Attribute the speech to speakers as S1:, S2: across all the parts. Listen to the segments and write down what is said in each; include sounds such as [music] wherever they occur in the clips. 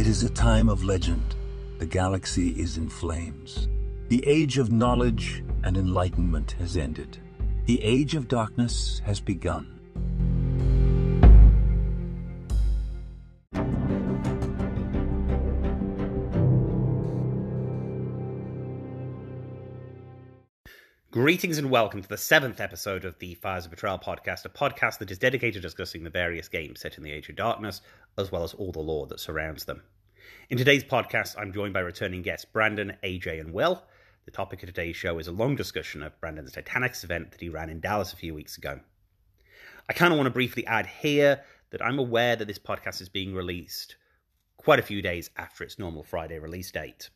S1: It is a time of legend. The galaxy is in flames. The age of knowledge and enlightenment has ended. The age of darkness has begun.
S2: Greetings and welcome to the seventh episode of the Fires of Betrayal podcast, a podcast that is dedicated to discussing the various games set in the Age of Darkness, as well as all the lore that surrounds them. In today's podcast, I'm joined by returning guests Brandon, AJ, and Will. The topic of today's show is a long discussion of Brandon's Titanicus event that he ran in Dallas a few weeks ago. I kind of want to briefly add here that I'm aware that this podcast is being released quite a few days after its normal Friday release date.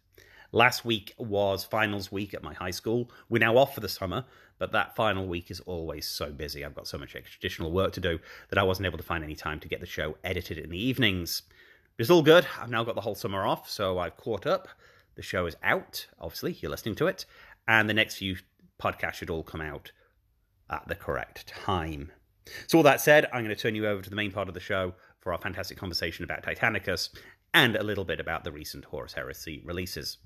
S2: Last week was finals week at my high school. We're now off for the summer, but that final week is always so busy. I've got so much additional work to do that I wasn't able to find any time to get the show edited in the evenings. It's all good. I've now got the whole summer off, so I've caught up. The show is out, obviously, you're listening to it, and the next few podcasts should all come out at the correct time. So, all that said, I'm going to turn you over to the main part of the show for our fantastic conversation about Titanicus and a little bit about the recent Horus Heresy releases.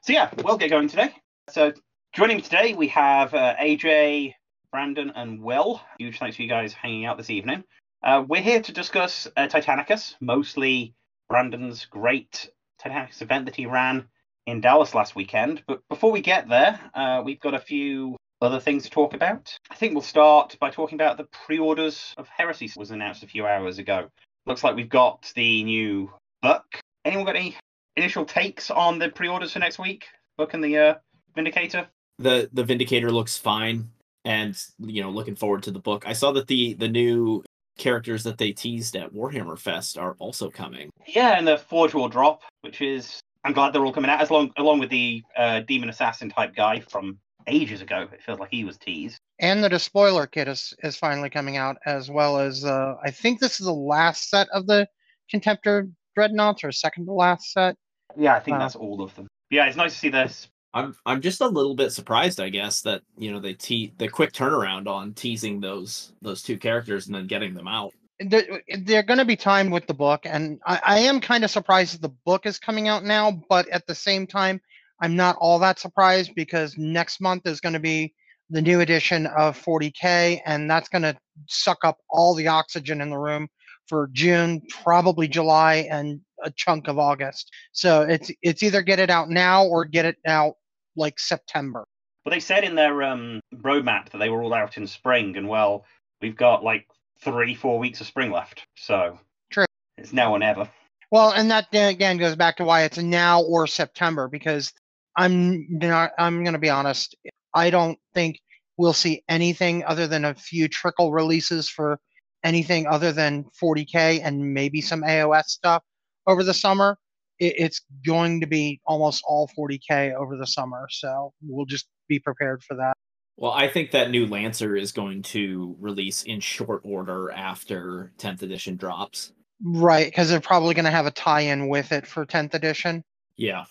S2: So yeah, we'll get going today. So joining today, we have uh, AJ, Brandon, and Will. Huge thanks for you guys hanging out this evening. Uh, we're here to discuss uh, Titanicus, mostly Brandon's great Titanicus event that he ran in Dallas last weekend. But before we get there, uh, we've got a few other things to talk about. I think we'll start by talking about the pre-orders of Heresy was announced a few hours ago. Looks like we've got the new book. Anyone got any initial takes on the pre-orders for next week? Book and the uh, Vindicator.
S3: The the Vindicator looks fine, and you know, looking forward to the book. I saw that the the new characters that they teased at Warhammer Fest are also coming.
S2: Yeah, and the Forge will drop, which is I'm glad they're all coming out as long along with the uh, demon assassin type guy from ages ago. It feels like he was teased.
S4: And the Despoiler kit is is finally coming out, as well as uh, I think this is the last set of the Contemptor Dreadnoughts, or second to last set.
S2: Yeah, I think uh, that's all of them. Yeah, it's nice to see this.
S3: I'm I'm just a little bit surprised, I guess, that you know they te- the quick turnaround on teasing those those two characters and then getting them out.
S4: They're, they're going to be timed with the book, and I, I am kind of surprised that the book is coming out now. But at the same time, I'm not all that surprised because next month is going to be the new edition of 40k, and that's going to suck up all the oxygen in the room for June, probably July, and a chunk of August. So it's it's either get it out now or get it out like September.
S2: Well, they said in their um, roadmap that they were all out in spring, and well, we've got like three, four weeks of spring left. So
S4: true,
S2: it's now or never.
S4: Well, and that again goes back to why it's now or September because I'm not. I'm going to be honest. I don't think we'll see anything other than a few trickle releases for anything other than 40k and maybe some AOS stuff over the summer. It, it's going to be almost all 40k over the summer, so we'll just be prepared for that.
S3: Well, I think that new Lancer is going to release in short order after 10th edition drops.
S4: Right, because they're probably going to have a tie-in with it for 10th edition.
S3: Yeah.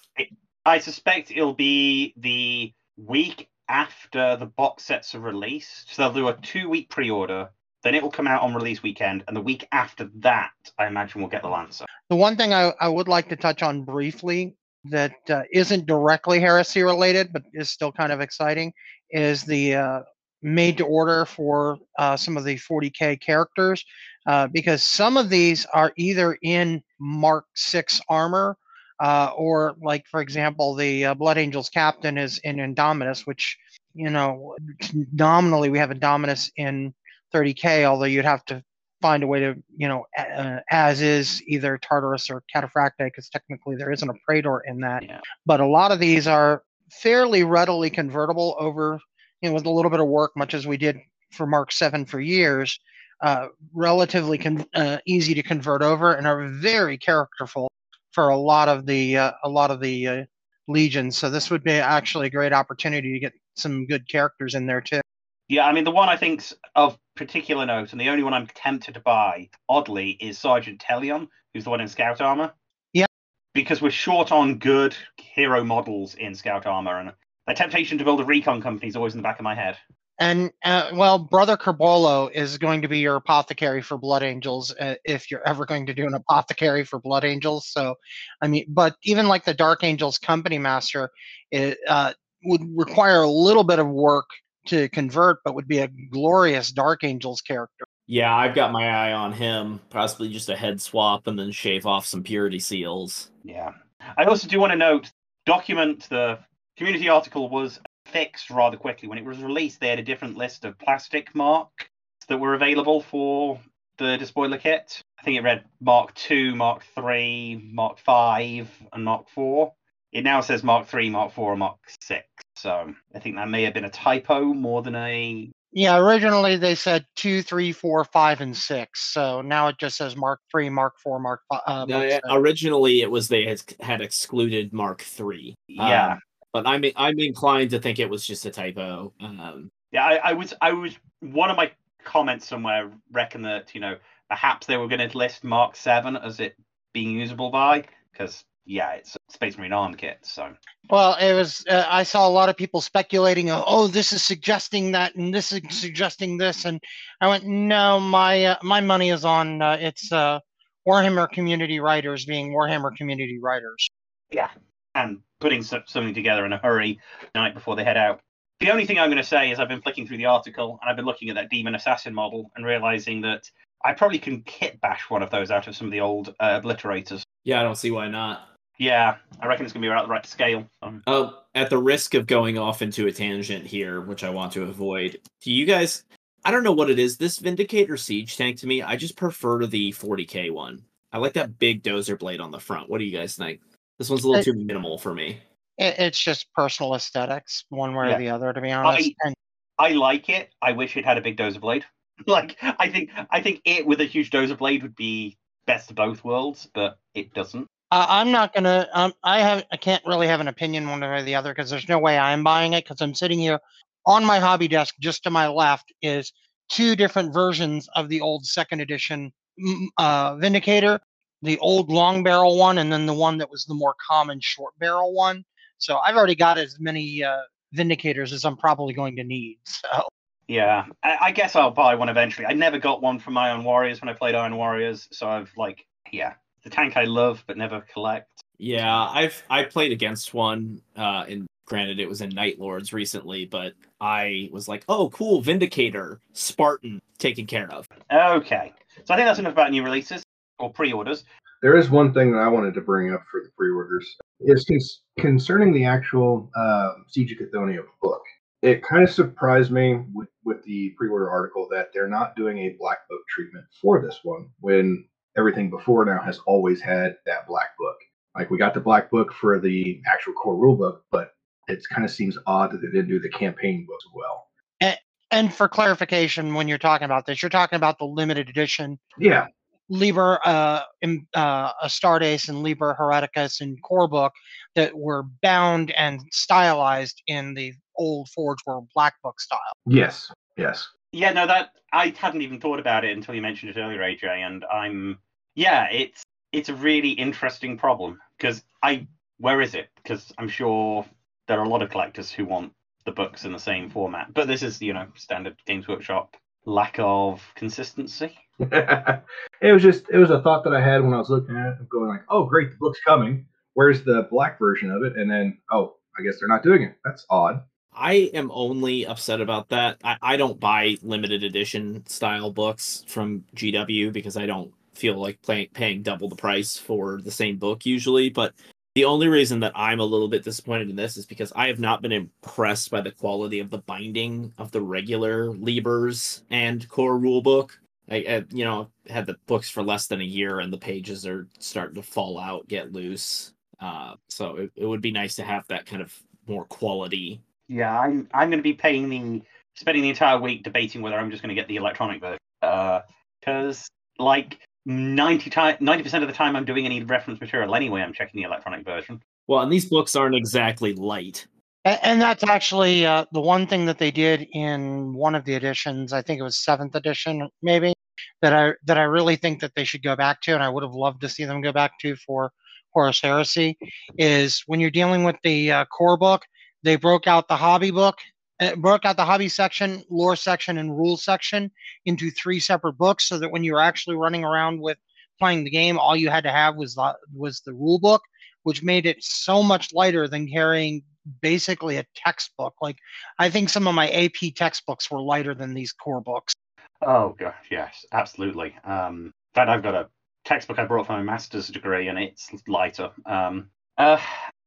S2: I suspect it'll be the week after the box sets are released. So they'll do a two week pre order, then it will come out on release weekend, and the week after that, I imagine we'll get the Lancer.
S4: The one thing I, I would like to touch on briefly that uh, not directly heresy related, but is still kind of exciting, is the uh, made to order for uh, some of the 40k characters, uh, because some of these are either in Mark 6 armor uh, or like for example, the uh, Blood Angels captain is in Indominus, which you know [clears throat] nominally we have Indominus in 30k, although you'd have to find a way to you know uh, as is either Tartarus or Cataphracta, because technically there isn't a Praetor in that. Yeah. But a lot of these are fairly readily convertible over you know with a little bit of work, much as we did for Mark 7 for years. Uh, relatively con- uh, easy to convert over and are very characterful for a lot of the uh, a lot of the uh, legions. So this would be actually a great opportunity to get some good characters in there too.
S2: Yeah, I mean the one I think's of particular note, and the only one I'm tempted to buy, oddly, is Sergeant Telion, who's the one in Scout armor.
S4: Yeah.
S2: Because we're short on good hero models in Scout armor, and the temptation to build a recon company is always in the back of my head.
S4: And uh, well, Brother Corbulo is going to be your apothecary for Blood Angels uh, if you're ever going to do an apothecary for Blood Angels. So, I mean, but even like the Dark Angels Company Master, it uh, would require a little bit of work to convert, but would be a glorious Dark Angels character.
S3: Yeah, I've got my eye on him. Possibly just a head swap and then shave off some purity seals.
S2: Yeah. I also do want to note document the community article was fixed rather quickly. When it was released, they had a different list of plastic marks that were available for the despoiler kit. I think it read Mark Two, Mark Three, Mark Five, and Mark Four. It now says Mark Three, Mark Four, and Mark Six. So I think that may have been a typo more than a.
S4: Yeah, originally they said two, three, four, five, and six. So now it just says Mark three, Mark four, Mark five. Uh,
S3: No,
S4: Mark
S3: yeah, originally it was they had, had excluded Mark Three.
S2: Yeah.
S3: Um, but I'm I'm inclined to think it was just a typo. Um,
S2: Yeah, I, I was I was one of my comments somewhere reckon that you know perhaps they were going to list Mark Seven as it being usable by because yeah, it's a Space Marine arm kit. So
S4: Well, it was. Uh, I saw a lot of people speculating. Oh, this is suggesting that, and this is suggesting this, and I went, no, my uh, my money is on uh, it's uh, Warhammer community writers being Warhammer community writers.
S2: yeah, and putting something together in a hurry the night before they head out. The only thing I'm going to say is I've been flicking through the article and I've been looking at that Demon Assassin model and realizing that I probably can kit bash one of those out of some of the old uh, obliterators.
S3: yeah, I don't see why not.
S2: Yeah, I reckon it's going to be about the right scale. Um,
S3: Uh, at the risk of going off into a tangent here, which I want to avoid, do you guys? I don't know what it is. This Vindicator Siege tank to me, I just prefer the 40k one. I like that big dozer blade on the front. What do you guys think? This one's a little
S4: Uh,
S3: too minimal for me.
S4: It, it's just personal aesthetics, one way
S2: Yeah.
S4: or the other, to be honest. and
S2: I like it. I wish it had a big dozer blade. [laughs] like I think I think it with a huge dozer blade would be best of both worlds, but it doesn't.
S4: Uh, I'm not gonna. Um, I have. I can't really have an opinion one way or the other because there's no way I'm buying it because I'm sitting here on my hobby desk. Just to my left is two different versions of the old second edition uh, Vindicator, the old long barrel one, and then the one that was the more common short barrel one. So I've already got as many uh, Vindicators as I'm probably going to need. [laughs] So
S2: Yeah, I, I guess I'll buy one eventually. I never got one from Iron Warriors when I played Iron Warriors, so I've like yeah, the tank I love but never collect.
S3: Yeah, I've I played against one. Uh, and granted, it was in Night Lords recently, but I was like, oh, cool, Vindicator, Spartan, taken care of.
S2: Okay, so I think that's enough about new releases or pre-orders.
S5: There is one thing that I wanted to bring up for the pre-orders. Is con- concerning the actual uh, Siege of Cthonia book. It kind of surprised me with, with the pre-order article that they're not doing a black book treatment for this one when everything before now has always had that black book. Like we got the black book for the actual core rulebook, but it kind of seems odd that they didn't do the campaign book as well.
S4: and for clarification, when you're talking about this, you're talking about the limited edition
S5: Yeah,
S4: Liber uh, im- uh, Astartes and Liber Hereticus and Core Book that were bound and stylized in the old Forge World Black Book style.
S5: yes, yes.
S2: Yeah, no, that I hadn't even thought about it until you mentioned it earlier, AJ, and I'm yeah, it's it's a really interesting problem because I where is it? Because I'm sure there are a lot of collectors who want the books in the same format, but this is you know standard Games Workshop lack of consistency. [laughs]
S5: it was just it was a thought that I had when I was looking at it, going like, oh great, the book's coming. Where's the black version of it? And then oh, I guess they're not doing it. That's odd.
S3: I am only upset about that. I, I don't buy limited edition style books from GW because I don't feel like play, paying double the price for the same book usually. But the only reason that I'm a little bit disappointed in this is because I have not been impressed by the quality of the binding of the regular Libers and core rulebook. I, I you know had the books for less than a year and the pages are starting to fall out, get loose. Uh, so it, it would be nice to have that kind of more quality
S2: Yeah, I'm I'm going to be paying the spending the entire week debating whether I'm just going to get the electronic version. Because like ninety time ninety percent of the time I'm doing any reference material anyway, I'm checking the electronic version.
S3: Well, and these books aren't exactly light.
S4: And, and that's actually uh, the one thing that they did in one of the editions. I think it was seventh edition, maybe that I that I really think that they should go back to, and I would have loved to see them go back to for Horus Heresy. Is when you're dealing with the uh, core book, they broke out the hobby book uh, broke out the hobby section, lore section, and rule section into three separate books, so that when you were actually running around with playing the game, all you had to have was the was the rule book, which made it so much lighter than carrying basically a textbook. Like I think some of my AP textbooks were lighter than these core books.
S2: Oh gosh, yes, absolutely. Um, in fact, I've got a textbook I brought for my master's degree, and it's lighter. Um, uh,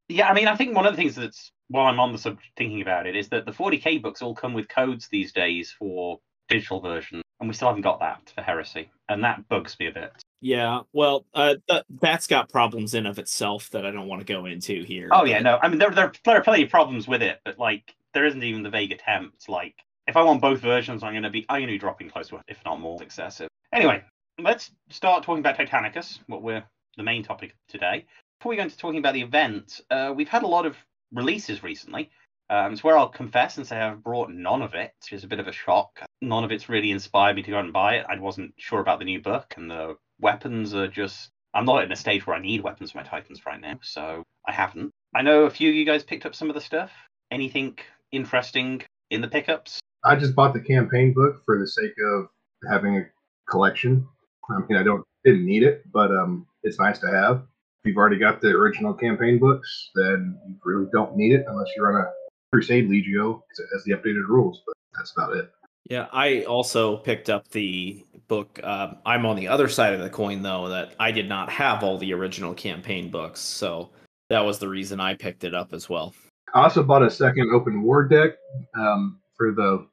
S2: yeah, I mean, I think one of the things that's while I'm on the subject thinking about it is that the 40k books all come with codes these days for digital versions, and we still haven't got that for Heresy, and that bugs me a bit.
S3: Yeah, well, uh, th- that's got problems in of itself that I don't want to go into here.
S2: Oh yeah, no, I mean there, there there are plenty of problems with it, but like there isn't even the vague attempt. Like if I want both versions, I'm gonna be I'm gonna be dropping close to if not more excessive. Anyway, let's start talking about Titanicus, what we're the main topic today. Before we go into talking about the event, uh, we've had a lot of releases recently. Um, it's where I'll confess and say I've brought none of it, which is a bit of a shock. None of it's really inspired me to go out and buy it. I wasn't sure about the new book, and the weapons are just. I'm not in a stage where I need weapons for my Titans right now, so I haven't. I know a few of you guys picked up some of the stuff. Anything interesting in the pickups?
S5: I just bought the campaign book for the sake of having a collection. I mean, I don't didn't need it, but um, it's nice to have. If you've already got the original campaign books, then you really don't need it unless you're on a Crusade Legio as the updated rules. But that's about it.
S3: Yeah, I also picked up the book. Um, I'm on the other side of the coin, though, that I did not have all the original campaign books. So that was the reason I picked it up as well.
S5: I also bought a second open war deck um, for the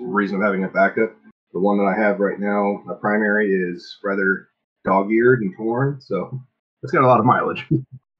S5: reason of having a backup. The one that I have right now, my primary, is rather dog-eared and torn, so it's got a lot of mileage. [laughs]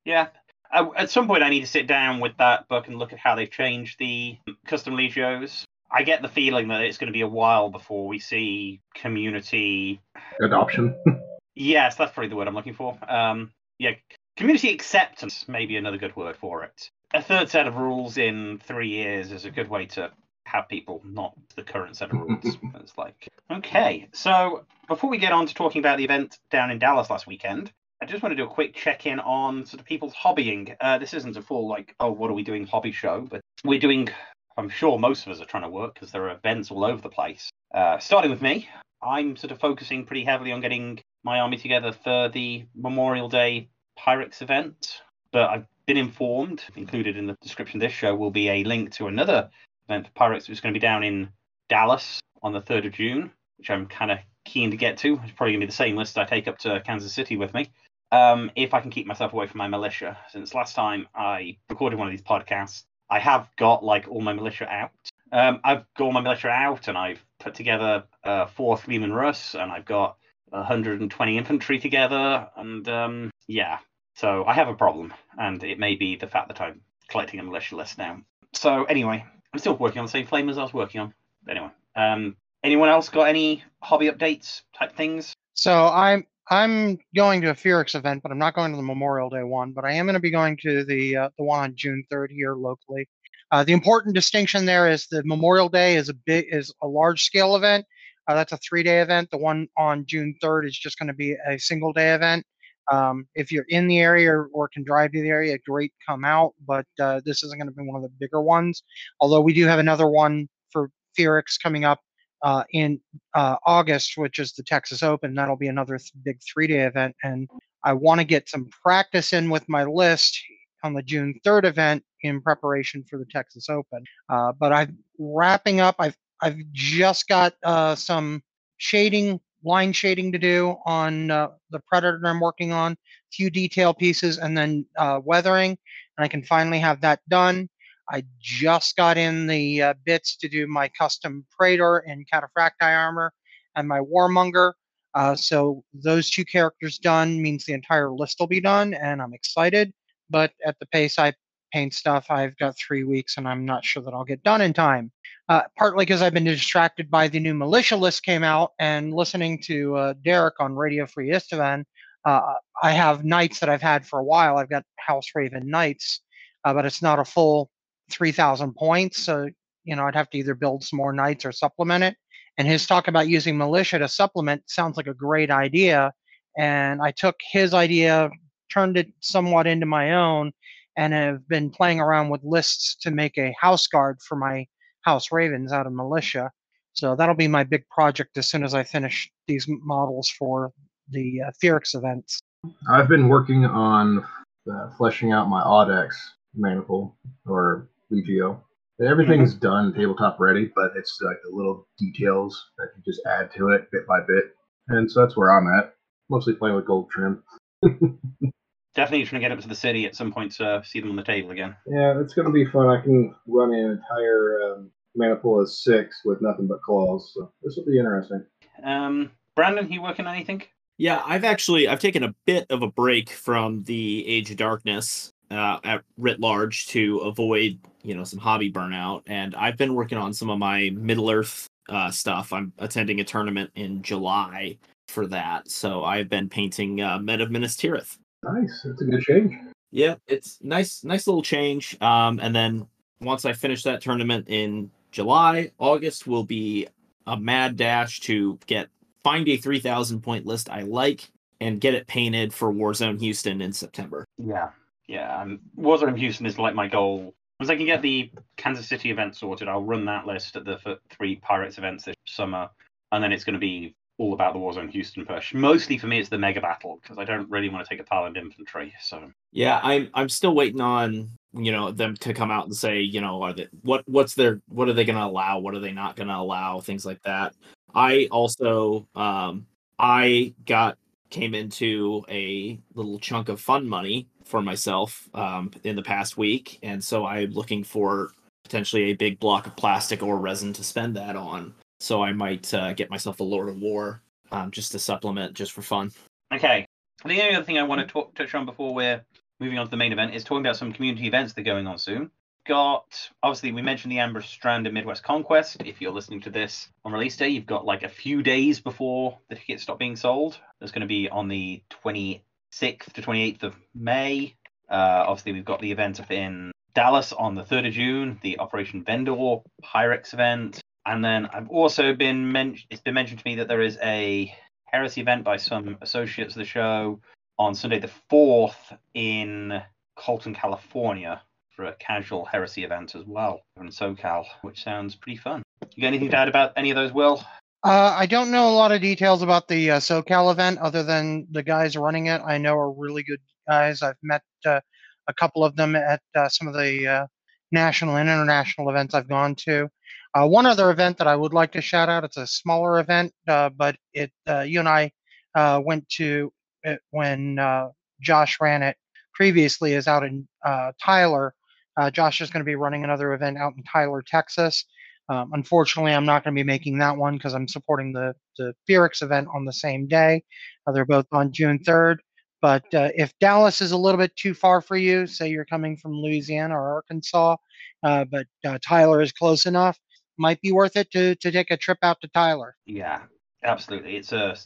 S2: Yeah. I, at some point, I need to sit down with that book and look at how they've changed the custom legios. I get the feeling that it's going to be a while before we see community.
S5: Adoption. [laughs]
S2: Yes, that's probably the word I'm looking for. Um, yeah, community acceptance may be another good word for it. A third set of rules in three years is a good way to have people not the current set of [laughs] rules. it's like okay. So before we get on to talking about the event down in Dallas last weekend, I just want to do a quick check in on sort of people's hobbying. Uh, this isn't a full like, oh, what are we doing hobby show, but we're doing. I'm sure most of us are trying to work because there are events all over the place. Uh, starting with me, I'm sort of focusing pretty heavily on getting my army together for the Memorial Day Pyrex event. But I've been informed, included in the description of this show, will be a link to another event for Pirates, is going to be down in Dallas on the 3rd of June, which I'm kind of keen to get to. It's probably going to be the same list I take up to Kansas City with me. Um, if I can keep myself away from my militia, since last time I recorded one of these podcasts, I have got like all my militia out. Um, I've got all my militia out, and I've put together a fourth Leman Russ, and I've got 120 infantry together, and um, yeah. So I have a problem, and it may be the fact that I'm collecting a militia list now. So anyway, I'm still working on the same flame as I was working on. Anyway, um, anyone else got any hobby updates type things?
S4: So I'm I'm going to a Felix event, but I'm not going to the Memorial Day one. But I am going to be going to the uh, the one on June 3rd here locally. Uh, the important distinction there is the Memorial Day is a big is a large scale event. Uh, that's a three day event. The one on June 3rd is just going to be a single day event. Um, if you're in the area or, or can drive to the area, great, come out. But uh, this isn't going to be one of the bigger ones. Although we do have another one for Felix coming up uh, in uh, August, which is the Texas Open. That'll be another th- big three day event. And I want to get some practice in with my list on the June 3rd event in preparation for the Texas Open. Uh, but I'm wrapping up. I've I've just got uh, some shading, line shading to do on uh, the Predator I'm working on, a few detail pieces, and then uh, weathering. And I can finally have that done. I just got in the uh, bits to do my custom Praetor and Cataphractii armor and my Warmonger. Uh, so those two characters done means the entire list will be done, and I'm excited. But at the pace I paint stuff, I've got three weeks, and I'm not sure that I'll get done in time. Uh, partly because I've been distracted by the new militia list came out, and listening to uh, Derek on Radio Free Istvan. Uh, I have knights that I've had for a while. I've got House Raven knights, uh, but it's not a full 3,000 points. So, you know, I'd have to either build some more knights or supplement it. And his talk about using militia to supplement sounds like a great idea. And I took his idea, turned it somewhat into my own, and have been playing around with lists to make a house guard for my House Ravens out of Militia. So that'll be my big project as soon as I finish these models for the uh, Fearix events.
S5: I've been working on uh, fleshing out my Audax maniple or Legio. Everything's mm-hmm. done, tabletop ready, but it's like the little details that you just add to it bit by bit. And so that's where I'm at. Mostly playing with gold trim. [laughs]
S2: Definitely trying to get up to the city at some point to see them on the table again.
S5: Yeah, it's going to be fun. I can run an entire um, maniple is six with nothing but claws. So this will be interesting.
S2: Um, Brandon, you working on anything?
S3: Yeah, I've actually I've taken a bit of a break from the Age of Darkness uh, at writ large to avoid you know some hobby burnout, and I've been working on some of my Middle Earth uh, stuff. I'm attending a tournament in July for that, so I've been painting uh, Men of Minas Tirith.
S5: Nice, that's a good change.
S3: Yeah, it's nice, nice little change. Um, and then once I finish that tournament in July, August will be a mad dash to get find a 3000 point list I like and get it painted for Warzone Houston in September.
S2: Yeah. Yeah. Um, Warzone Houston is like my goal. Once I can get the Kansas City event sorted, I'll run that list at the three Pirates events this summer. And then it's going to be all about the Warzone Houston push. Mostly for me, it's the mega battle because I don't really want to take a Thailand infantry. So
S3: yeah, I'm I'm still waiting on you know them to come out and say you know are they what what's their what are they going to allow? What are they not going to allow? Things like that. I also um i got came into a little chunk of fun money for myself um in the past week. And so i'm looking for potentially a big block of plastic or resin to spend that on. So i might uh, get myself a lord of war um, just to supplement just for fun.
S2: Okay. The only other thing i want to talk, touch on before we're moving on to the main event, is talking about some community events that are going on soon. Got obviously we mentioned the Amber Strand and Midwest Conquest. If you're listening to this on release day, you've got like a few days before the tickets stop being sold. It's going to be on the 26th to 28th of May. Uh, obviously, we've got the event up in Dallas on the 3rd of June, the Operation Vendor Pyrex event. And then I've also been mentioned, it's been mentioned to me that there is a heresy event by some associates of the show on Sunday the 4th in Colton, California for a casual heresy event as well in SoCal, which sounds pretty fun. You got anything to add about any of those, Will?
S4: Uh, I don't know a lot of details about the uh, SoCal event other than the guys running it. I know are really good guys. I've met uh, a couple of them at uh, some of the uh, national and international events I've gone to. Uh, one other event that I would like to shout out. It's a smaller event, but it you and I went to when uh, Josh ran it previously is out in uh, Tyler. Uh, Josh is going to be running another event out in Tyler, Texas. Um, unfortunately, I'm not going to be making that one because I'm supporting the the Fearix event on the same day. Uh, they're both on June 3rd. But uh, if Dallas is a little bit too far for you, say you're coming from Louisiana or Arkansas, uh, but Tyler is close enough, might be worth it to to take a trip out to Tyler.
S2: Yeah, absolutely. It's a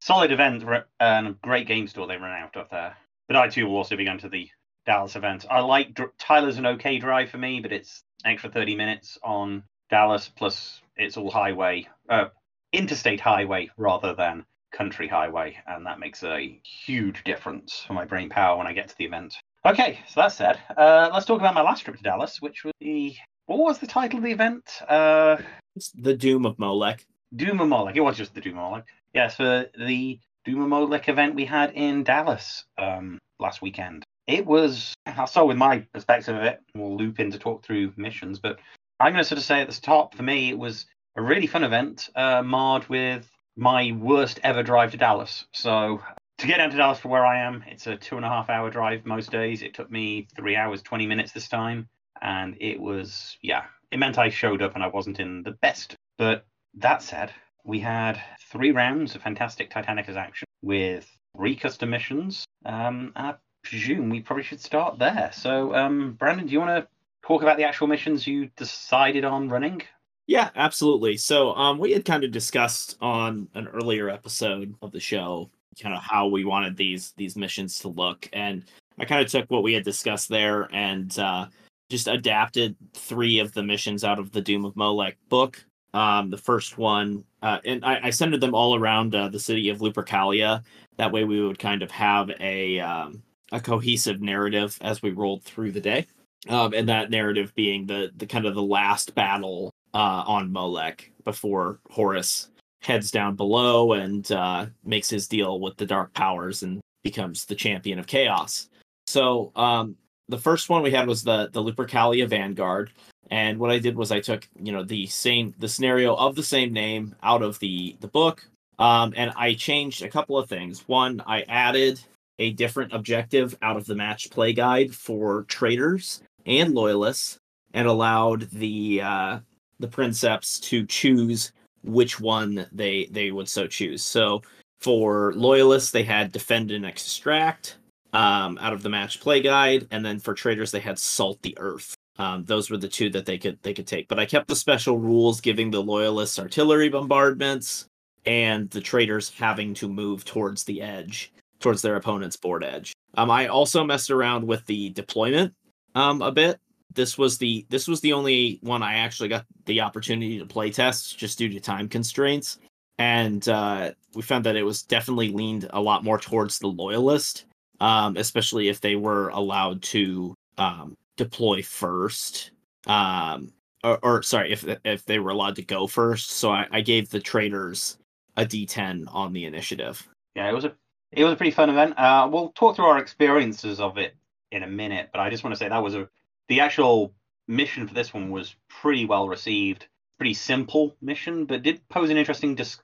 S2: solid event and a great game store they run out of there. But I too will also be going to the Dallas event. I like Tyler's an okay drive for me, but it's extra 30 minutes on Dallas, plus it's all highway, uh, interstate highway rather than country highway, and that makes a huge difference for my brain power when I get to the event. Okay, so that said, uh, let's talk about my last trip to Dallas, which was the what was the title of the event? Uh,
S3: it's the Doom of Molech.
S2: Doom of Molech. It was just the Doom of Molech. Yes, for the of event we had in Dallas um, last weekend. It was, I'll start with my perspective of it. We'll loop in to talk through missions, but I'm going to sort of say at the top, for me, it was a really fun event, uh, marred with my worst ever drive to Dallas. So to get down to Dallas from where I am, it's a two and a half hour drive most days. It took me three hours, 20 minutes this time. And it was, yeah, it meant I showed up and I wasn't in the best. But that said, we had three rounds of fantastic Titanicus action with three custom missions. Um, I presume we probably should start there. So, um, Brandon, do you want to talk about the actual missions you decided on running?
S3: Yeah, absolutely. So, um, we had kind of discussed on an earlier episode of the show kind of how we wanted these these missions to look, and I kind of took what we had discussed there and uh, just adapted three of the missions out of the Doom of Molech book um, the first one, uh, and I, I centered them all around uh, the city of Lupercalia. That way, we would kind of have a um, a cohesive narrative as we rolled through the day. um, and that narrative being the the kind of the last battle uh, on Molech before Horus heads down below and uh, makes his deal with the dark powers and becomes the champion of chaos. So um, the first one we had was the the Lupercalia Vanguard, and what I did was I took you know the same the scenario of the same name out of the the book, um, and I changed a couple of things. One, I added a different objective out of the match play guide for traitors and loyalists, and allowed the uh, the princeps to choose which one they they would so choose. So for loyalists, they had defend and extract um, out of the match play guide, and then for traitors, they had salt the earth. Um, those were the two that they could they could take. But I kept the special rules giving the loyalists artillery bombardments and the traitors having to move towards the edge, towards their opponent's board edge. Um, I also messed around with the deployment um, a bit. This was the this was the only one I actually got the opportunity to play test just due to time constraints, and uh, we found that it was definitely leaned a lot more towards the loyalist, um, especially if they were allowed to um, deploy first, um, or, or, sorry, if if they were allowed to go first. So I, I gave the traders a D10 on the initiative.
S2: Yeah, it was a it was a pretty fun event. Uh, we'll talk through our experiences of it in a minute, but I just want to say that was a the actual mission for this one was pretty well received. Pretty simple mission, but did pose an interesting dis-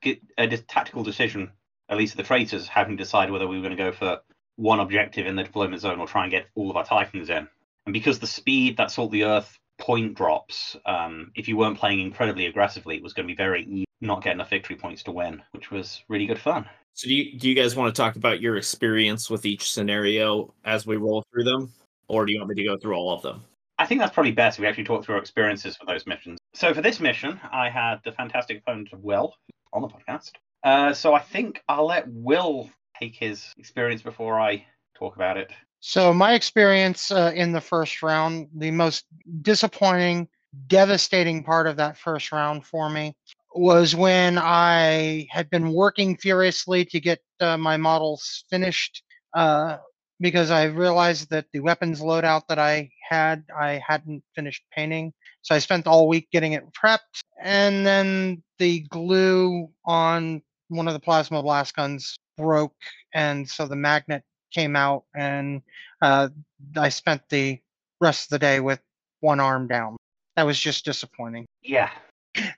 S2: tactical decision, at least the traitors having to decide whether we were going to go for one objective in the deployment zone or try and get all of our Titans in. And because the speed that Salt the Earth point drops, um, if you weren't playing incredibly aggressively, it was going to be very easy not get enough victory points to win, which was really good fun.
S3: So do you do you guys want to talk about your experience with each scenario as we roll through them, or do you want me to go through all of them?
S2: I think that's probably best if we actually talk through our experiences for those missions. So for this mission, I had the fantastic opponent of Will on the podcast. Uh, so I think I'll let Will take his experience before I talk about it.
S4: So my experience uh, in the first round, the most disappointing, devastating part of that first round for me was when I had been working furiously to get uh, my models finished uh, because I realized that the weapons loadout that I had, I hadn't finished painting. So I spent all week getting it prepped. And then the glue on one of the plasma blast guns broke. And so the magnet came out, and uh, I spent the rest of the day with one arm down. That was just disappointing.
S2: Yeah.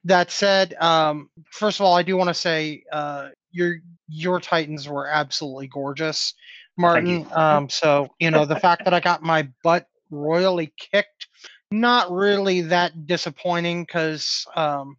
S4: That said, um, first of all, I do want to say uh, your your Titans were absolutely gorgeous. Martin. Um, so you know the fact that I got my butt royally kicked, not really that disappointing because um,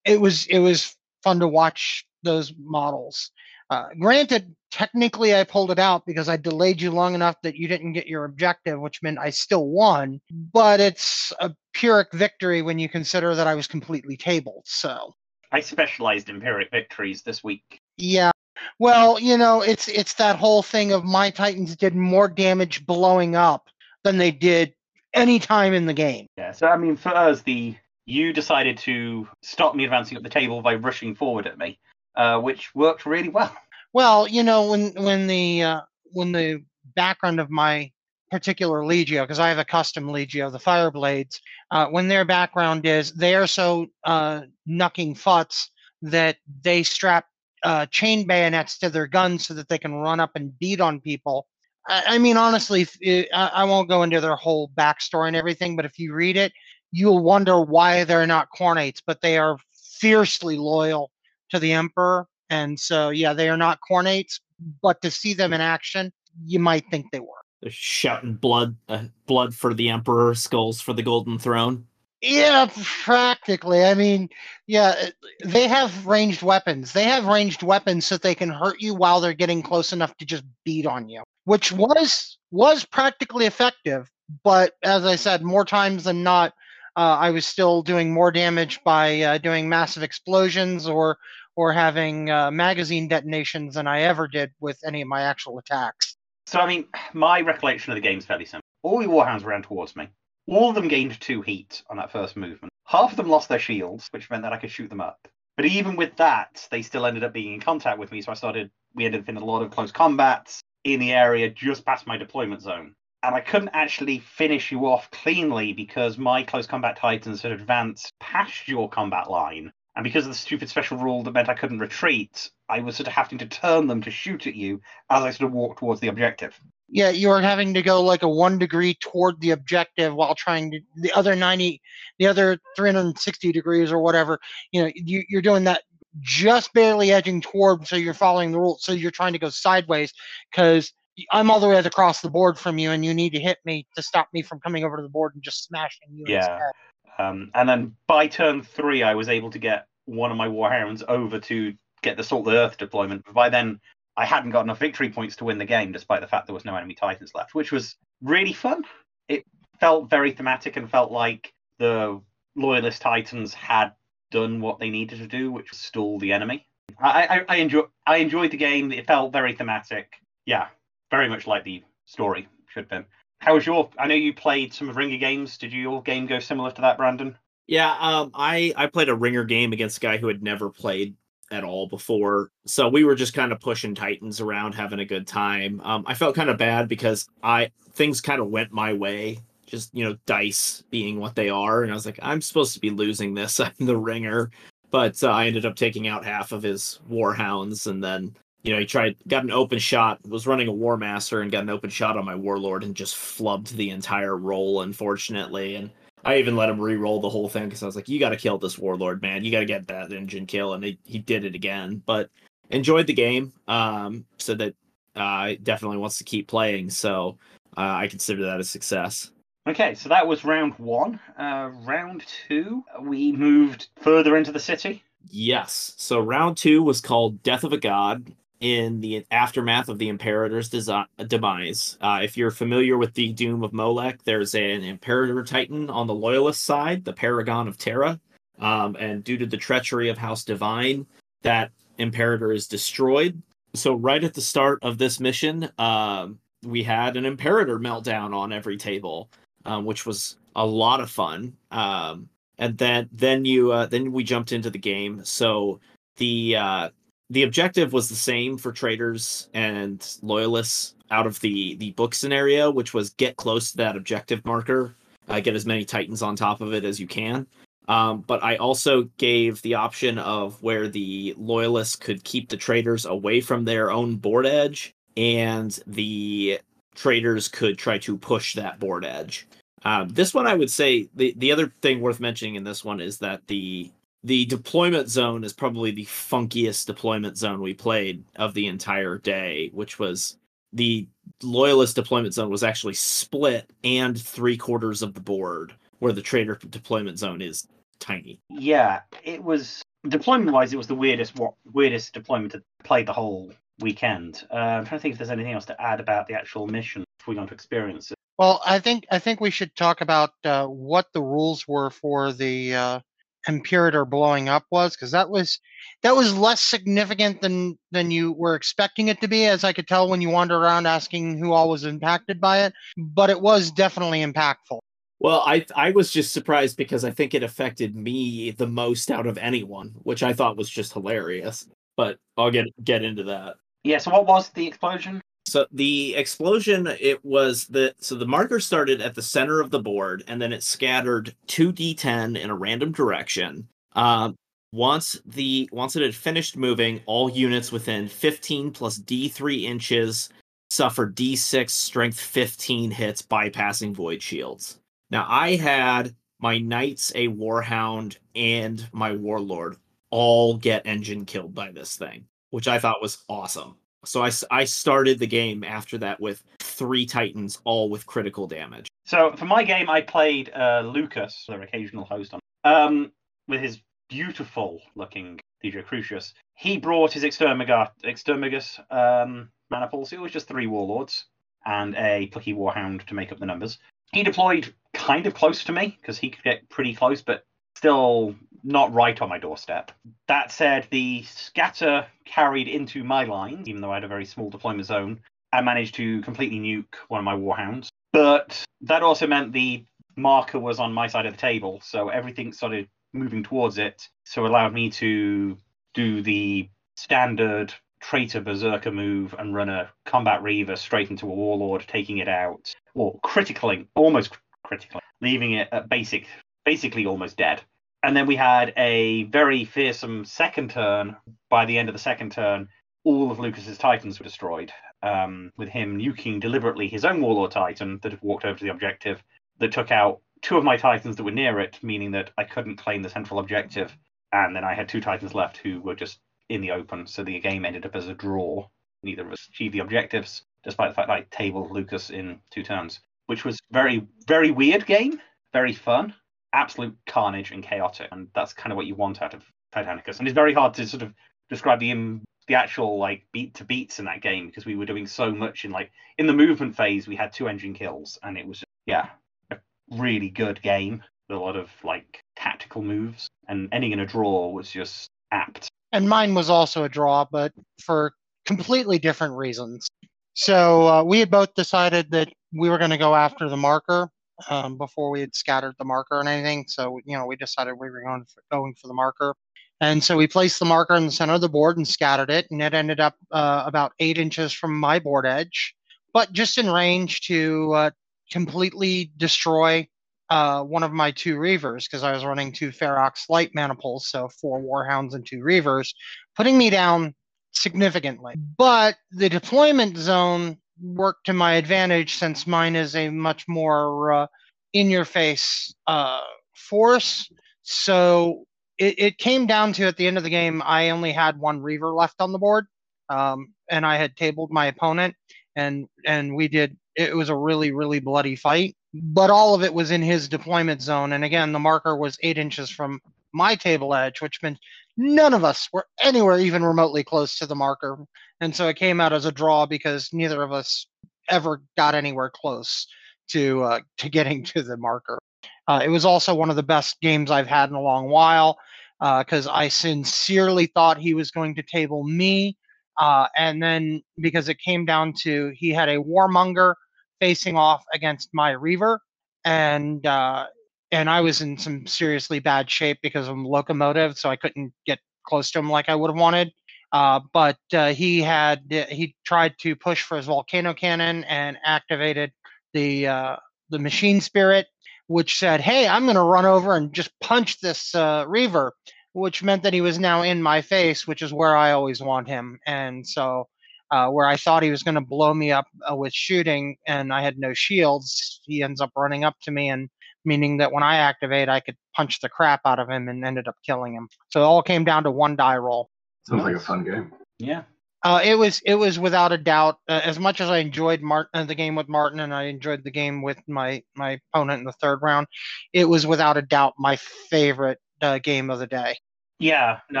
S4: it was it was fun to watch those models. Uh, granted, technically I pulled it out because I delayed you long enough that you didn't get your objective, which meant I still won. But it's a Pyrrhic victory when you consider that I was completely tabled. So
S2: I specialized in Pyrrhic victories this week.
S4: Yeah, well, you know, it's it's that whole thing of my Titans did more damage blowing up than they did any time in the game.
S2: Yeah, so I mean, for us, the you decided to stop me advancing up the table by rushing forward at me, uh, which worked really well.
S4: Well, you know, when when the uh, when the background of my particular Legio, because I have a custom Legio, the Fireblades, uh, when their background is they are so uh, knucking futs that they strap uh, chain bayonets to their guns so that they can run up and beat on people. I, mean, honestly, it, I, I won't go into their whole backstory and everything, but if you read it, you'll wonder why they're not Khornates, but they are fiercely loyal to the Emperor. And so, yeah, they are not Khornates, but to see them in action, you might think they were.
S3: They're shouting blood, uh, blood for the Emperor, skulls for the Golden Throne.
S4: Yeah, practically. I mean, yeah, they have ranged weapons. They have ranged weapons so they can hurt you while they're getting close enough to just beat on you, which was was practically effective. But as I said, more times than not, uh, I was still doing more damage by uh, doing massive explosions or or having uh, magazine detonations than I ever did with any of my actual attacks.
S2: So, I mean, my recollection of the game is fairly simple. All the warhounds ran towards me. All of them gained two heat on that first movement. Half of them lost their shields, which meant that I could shoot them up. But even with that, they still ended up being in contact with me. So I started, we ended up in a lot of close combats in the area just past my deployment zone. and I couldn't actually finish you off cleanly because my close combat titans had advanced past your combat line. And because of the stupid special rule that meant I couldn't retreat, I was sort of having to turn them to shoot at you as I sort of walked towards the objective.
S4: Yeah, you are having to go like a one degree toward the objective while trying to the other ninety, the other three hundred and sixty degrees or whatever. You know, you, you're doing that just barely edging toward, so you're following the rules. So you're trying to go sideways because I'm all the way across the board from you, and you need to hit me to stop me from coming over to the board and just smashing you.
S2: Yeah.
S4: instead.
S2: Um, and then by turn three, I was able to get one of my warhounds over to get the Salt of the Earth deployment. But by then, I hadn't got enough victory points to win the game, despite the fact there was no enemy Titans left, which was really fun. It felt very thematic and felt like the Loyalist Titans had done what they needed to do, which was stall the enemy. I, I, I enjoy I enjoyed the game. It felt very thematic. Yeah, very much like the story should have been. How was your? I know you played some of Ringer games. Did your game go similar to that, Brandon?
S3: Yeah, um, I I played a ringer game against a guy who had never played at all before, so we were just kind of pushing titans around, having a good time. Um, I felt kind of bad because I things kind of went my way, just you know, dice being what they are, and I was like, I'm supposed to be losing this. [laughs] I'm the ringer, but uh, I ended up taking out half of his warhounds, and then you know he tried got an open shot, was running a war master, and got an open shot on my warlord, and just flubbed the entire roll, unfortunately, and. I even let him re-roll the whole thing because I was like, "You got to kill this warlord, man. You got to get that engine kill," and he, he did it again. But enjoyed the game. Um, said that uh, definitely wants to keep playing, so uh, I consider that a success.
S2: Okay, so that was round one. Uh, round two, we moved further into the city.
S3: Yes. So round two was called Death of a God in the aftermath of the Imperator's desi- demise. Uh, if you're familiar with the Doom of Molech, there's an Imperator Titan on the Loyalist side, the Paragon of Terra. Um, and due to the treachery of House Divine, that Imperator is destroyed. So right at the start of this mission, um, we had an Imperator meltdown on every table, um, which was a lot of fun. Um, and then then you uh, then we jumped into the game. So the uh, the objective was the same for traders and loyalists out of the the book scenario, which was get close to that objective marker, uh, get as many titans on top of it as you can. Um, but I also gave the option of where the loyalists could keep the traders away from their own board edge, and the traders could try to push that board edge. Um, this one, I would say, the the other thing worth mentioning in this one is that the the deployment zone is probably the funkiest deployment zone we played of the entire day, which was the loyalist deployment zone was actually split and three quarters of the board, where the trader deployment zone is tiny.
S2: Yeah, it was deployment wise, it was the weirdest wa- weirdest deployment to play the whole weekend. Uh, I'm trying to think if there's anything else to add about the actual mission if we're going to experience it.
S4: Well, I think I think we should talk about uh, what the rules were for the uh, Imperator blowing up was, because that was that was less significant than than you were expecting it to be, as I could tell when you wandered around asking who all was impacted by it. But it was definitely impactful.
S3: Well, I I was just surprised because I think it affected me the most out of anyone, which I thought was just hilarious. But I'll get get into that.
S2: Yeah. So what was the explosion?
S3: So the explosion, it was the so the marker started at the center of the board, and then it scattered two d10 in a random direction. Um, once the once it had finished moving, all units within 15 plus d3 inches suffered d6 strength 15 hits, bypassing void shields. Now I had my knights, a warhound, and my warlord all get engine killed by this thing, which I thought was awesome. So I, I started the game after that with three titans, all with critical damage.
S2: So for my game, I played uh, Lucas, their occasional host on, um, with his beautiful looking DJ Crucius. He brought his Extermiga, Extermigus um, manifolds. It was just three warlords and a plucky warhound to make up the numbers. He deployed kind of close to me because he could get pretty close, but still not right on my doorstep. That said, the scatter carried into my line, even though I had a very small deployment zone. I managed to completely nuke one of my warhounds. But that also meant the marker was on my side of the table, so everything started moving towards it. So it allowed me to do the standard traitor berserker move and run a combat reaver straight into a warlord, taking it out, or critically, almost critically, leaving it at basic, basically almost dead. And then we had a very fearsome second turn. By the end of the second turn, all of Lucas's titans were destroyed, um, with him nuking deliberately his own warlord titan that had walked over to the objective, that took out two of my titans that were near it, meaning that I couldn't claim the central objective. And then I had two titans left who were just in the open, so the game ended up as a draw. Neither of us achieved the objectives, despite the fact that I tabled Lucas in two turns, which was very, very weird game, very fun, absolute carnage and chaotic, and that's kind of what you want out of Titanicus. And it's very hard to sort of describe the the actual like beat to beats in that game because we were doing so much in like in the movement phase we had two engine kills and it was yeah a really good game with a lot of like tactical moves and ending in a draw was just apt
S4: and mine was also a draw, but for completely different reasons. So uh, we had both decided that we were going to go after the marker um, before we had scattered the marker and anything. So you know, we decided we were going for, going for the marker, and so we placed the marker in the center of the board and scattered it, and it ended up uh, about eight inches from my board edge, but just in range to uh, completely destroy uh, one of my two Reavers because I was running two Ferox light maniples, so four Warhounds and two Reavers, putting me down significantly. But the deployment zone worked to my advantage since mine is a much more uh, in your face uh, force. So it, it, came down to at the end of the game, I only had one Reaver left on the board, um, and I had tabled my opponent, and and we did. It was a really really bloody fight but all of it was in his deployment zone. And again, the marker was eight inches from my table edge, which meant none of us were anywhere even remotely close to the marker. And so it came out as a draw because neither of us ever got anywhere close to uh, to getting [laughs] to the marker. Uh, it was also one of the best games I've had in a long while because uh, I sincerely thought he was going to table me. Uh, and then because it came down to he had a warmonger facing off against my Reaver, and uh, and I was in some seriously bad shape because of locomotive, so I couldn't get close to him like I would have wanted. Uh, but uh, he had he tried to push for his volcano cannon and activated the uh, the machine spirit, which said, "Hey, I'm going to run over and just punch this uh, Reaver," which meant that he was now in my face, which is where I always want him. And so uh, where I thought he was going to blow me up uh, with shooting and I had no shields, he ends up running up to me and meaning that when I activate, I could punch the crap out of him and ended up killing him. So it all came down to one die roll.
S5: Sounds nice. like a fun game.
S2: Yeah.
S4: Uh, it was it was without a doubt uh, as much as I enjoyed Martin, uh, the game with Martin and I enjoyed the game with my my opponent in the third round. It was without a doubt my favorite uh, game of the day.
S2: Yeah, no,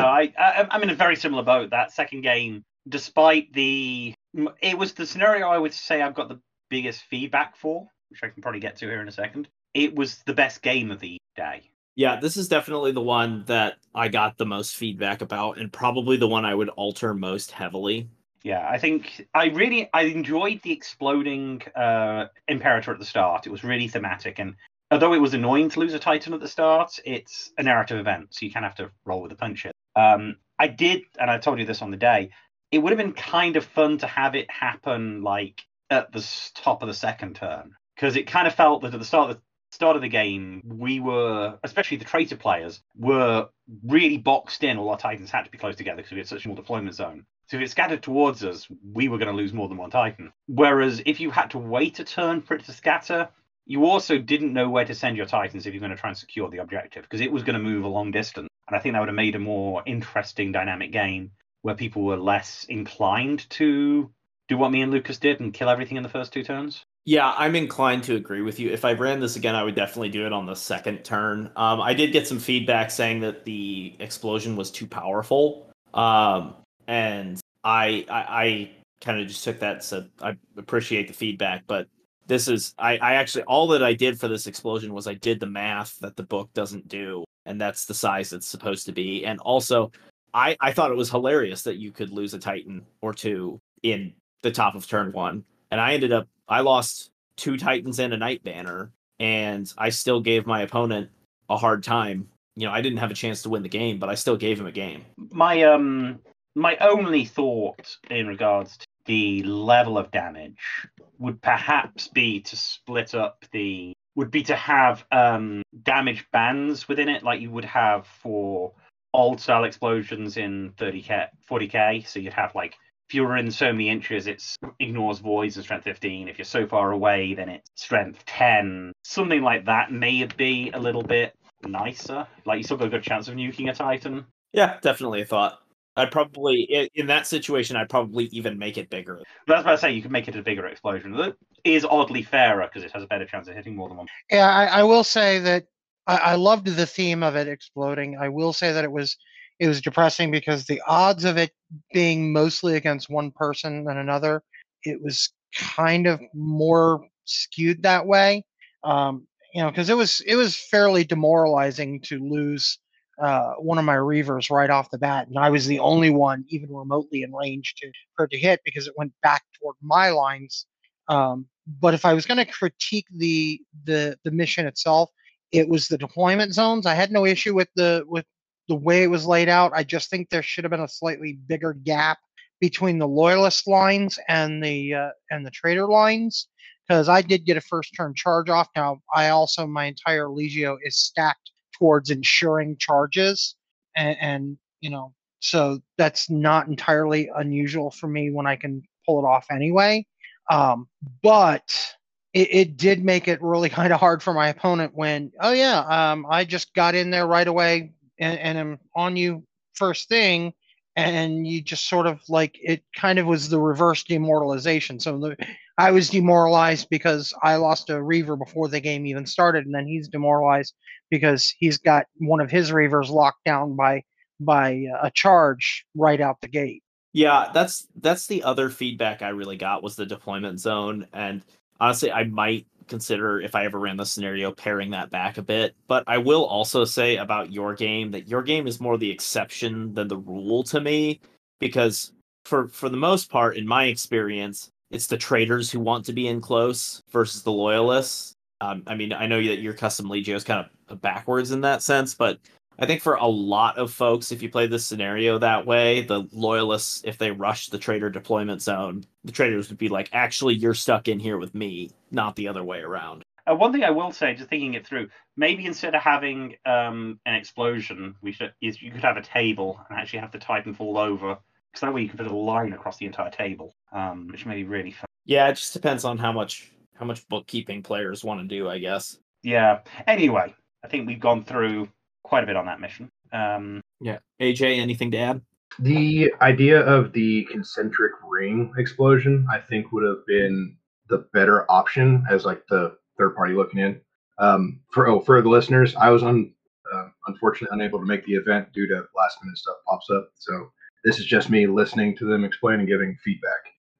S2: I, I I'm in a very similar boat. That second game despite the it was the scenario I would say I've got the biggest feedback for, which I can probably get to here in a second. It was the best game of the day.
S3: Yeah, this is definitely the one that I got the most feedback about, and probably the one I would alter most heavily.
S2: Yeah, I think I really I enjoyed the exploding uh, Imperator at the start. It was really thematic, and although it was annoying to lose a Titan at the start, it's a narrative event, so you kind of have to roll with the punches. Um, I did, and I told you this on the day it would have been kind of fun to have it happen like at the top of the second turn because it kind of felt that at the start of the start of the game we were especially the traitor players were really boxed in. All our titans had to be close together because we had such a small deployment zone. So if it scattered towards us we were going to lose more than one titan. Whereas if you had to wait a turn for it to scatter you also didn't know where to send your titans if you're going to try and secure the objective because it was going to move a long distance. And i think that would have made a more interesting dynamic game where people were less inclined to do what me and Lucas did and kill everything in the first two turns?
S3: Yeah, I'm inclined to agree with you. If I ran this again, I would definitely do it on the second turn. Um, I did get some feedback saying that the explosion was too powerful, um, and I I, I kind of just took that. So I appreciate the feedback, but this is I, I actually all that I did for this explosion was I did the math that the book doesn't do, and that's the size it's supposed to be. And also, I, I thought it was hilarious that you could lose a Titan or two in the top of turn one. And I ended up, I lost two Titans and a Knight Banner, and I still gave my opponent a hard time. You know, I didn't have a chance to win the game, but I still gave him a game.
S2: My um my only thought in regards to the level of damage would perhaps be to split up the would be to have um, damage bands within it, like you would have for old style explosions in 30k, 40k. So you'd have like if you're in so many inches, it ignores voids and strength 15. If you're so far away, then it's strength 10. Something like that may be a little bit nicer. Like you still got a good chance of nuking a Titan.
S3: Yeah, definitely a thought. I'd probably in that situation, I'd probably even make it bigger.
S2: That's what I say. You can make it a bigger explosion. That is oddly fairer because it has a better chance of hitting more than one.
S4: Yeah, I, I will say that I, I loved the theme of it exploding. I will say that it was it was depressing because the odds of it being mostly against one person than another, it was kind of more skewed that way. Um, you know, because it was it was fairly demoralizing to lose uh, one of my reavers right off the bat, and I was the only one even remotely in range to for to hit because it went back toward my lines. Um, but if I was going to critique the the the mission itself, it was the deployment zones. I had no issue with the with the way it was laid out. I just think there should have been a slightly bigger gap between the loyalist lines and the uh, and the traitor lines because I did get a first turn charge off. Now I also my entire legio is stacked towards ensuring charges, and, and you know so that's not entirely unusual for me when I can pull it off anyway. Um, but it, it, did make it really [laughs] kind of hard for my opponent when, oh yeah, um, I just got in there right away, and, and I'm on you first thing, and you just sort of like it kind of was the reverse demoralization. So the, I was demoralized because I lost a Reaver before the game even started, and then he's demoralized because he's got one of his Reavers locked down by by a charge right out the gate.
S3: Yeah, that's that's the other feedback I really got was the deployment zone, and honestly, I might consider if I ever ran the scenario pairing that back a bit. But I will also say about your game that your game is more the exception than the rule to me because for for the most part in my experience it's the traitors who want to be in close versus the loyalists. Um, I mean, I know that your custom legio is kind of backwards in that sense, but I think for a lot of folks, if you play this scenario that way, the loyalists, if they rush the traitor deployment zone, the traitors would be like, actually, you're stuck in here with me, not the other way around.
S2: Uh, one thing I will say, just thinking it through, maybe instead of having um, an explosion, we should is you could have a table and actually have the Titan fall over, because that way you can put a line across the entire table, um, which may be really fun.
S3: Yeah, it just depends on how much how much bookkeeping players want to do, I guess.
S2: Yeah. Anyway, I think we've gone through quite a bit on that mission. Um,
S3: yeah. AJ, anything to add?
S5: The idea of the concentric ring explosion, I think, would have been the better option as like the third party looking in. Um, for oh, for the listeners, I was on uh, unfortunately unable to make the event due to last minute stuff pops up. So this is just me listening to them explain and giving feedback.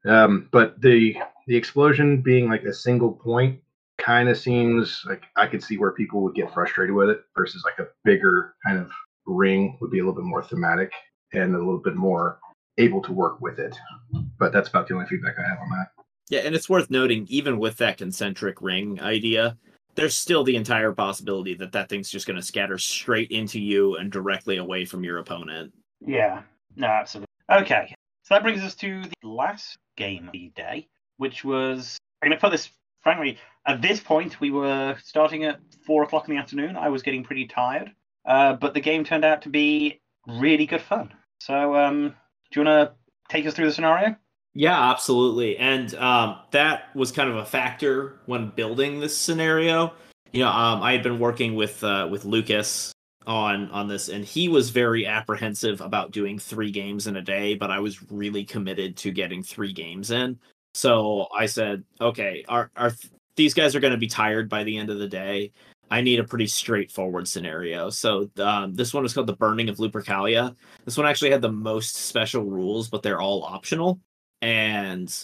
S5: Um, but the the explosion being like a single point kind of seems like I could see where people would get frustrated with it versus like a bigger kind of ring would be a little bit more thematic and a little bit more able to work with it. But that's about the only feedback I have on that.
S3: Yeah, and it's worth noting, even with that concentric ring idea, there's still the entire possibility that that thing's just going to scatter straight into you and directly away from your opponent.
S2: Yeah, no, absolutely. Okay, so that brings us to the last game of the day, which was. I'm going to put this frankly, at this point, we were starting at four o'clock in the afternoon. I was getting pretty tired, uh, but the game turned out to be really good fun. So, um, do you want to take us through the scenario?
S3: Yeah, absolutely. And um, that was kind of a factor when building this scenario. You know, um, I had been working with uh, with Lucas on on this, and he was very apprehensive about doing three games in a day. But I was really committed to getting three games in. So I said, okay, our are these guys are going to be tired by the end of the day? I need a pretty straightforward scenario. So um, this one was called the Burning of Lupercalia. This one actually had the most special rules, but they're all optional, and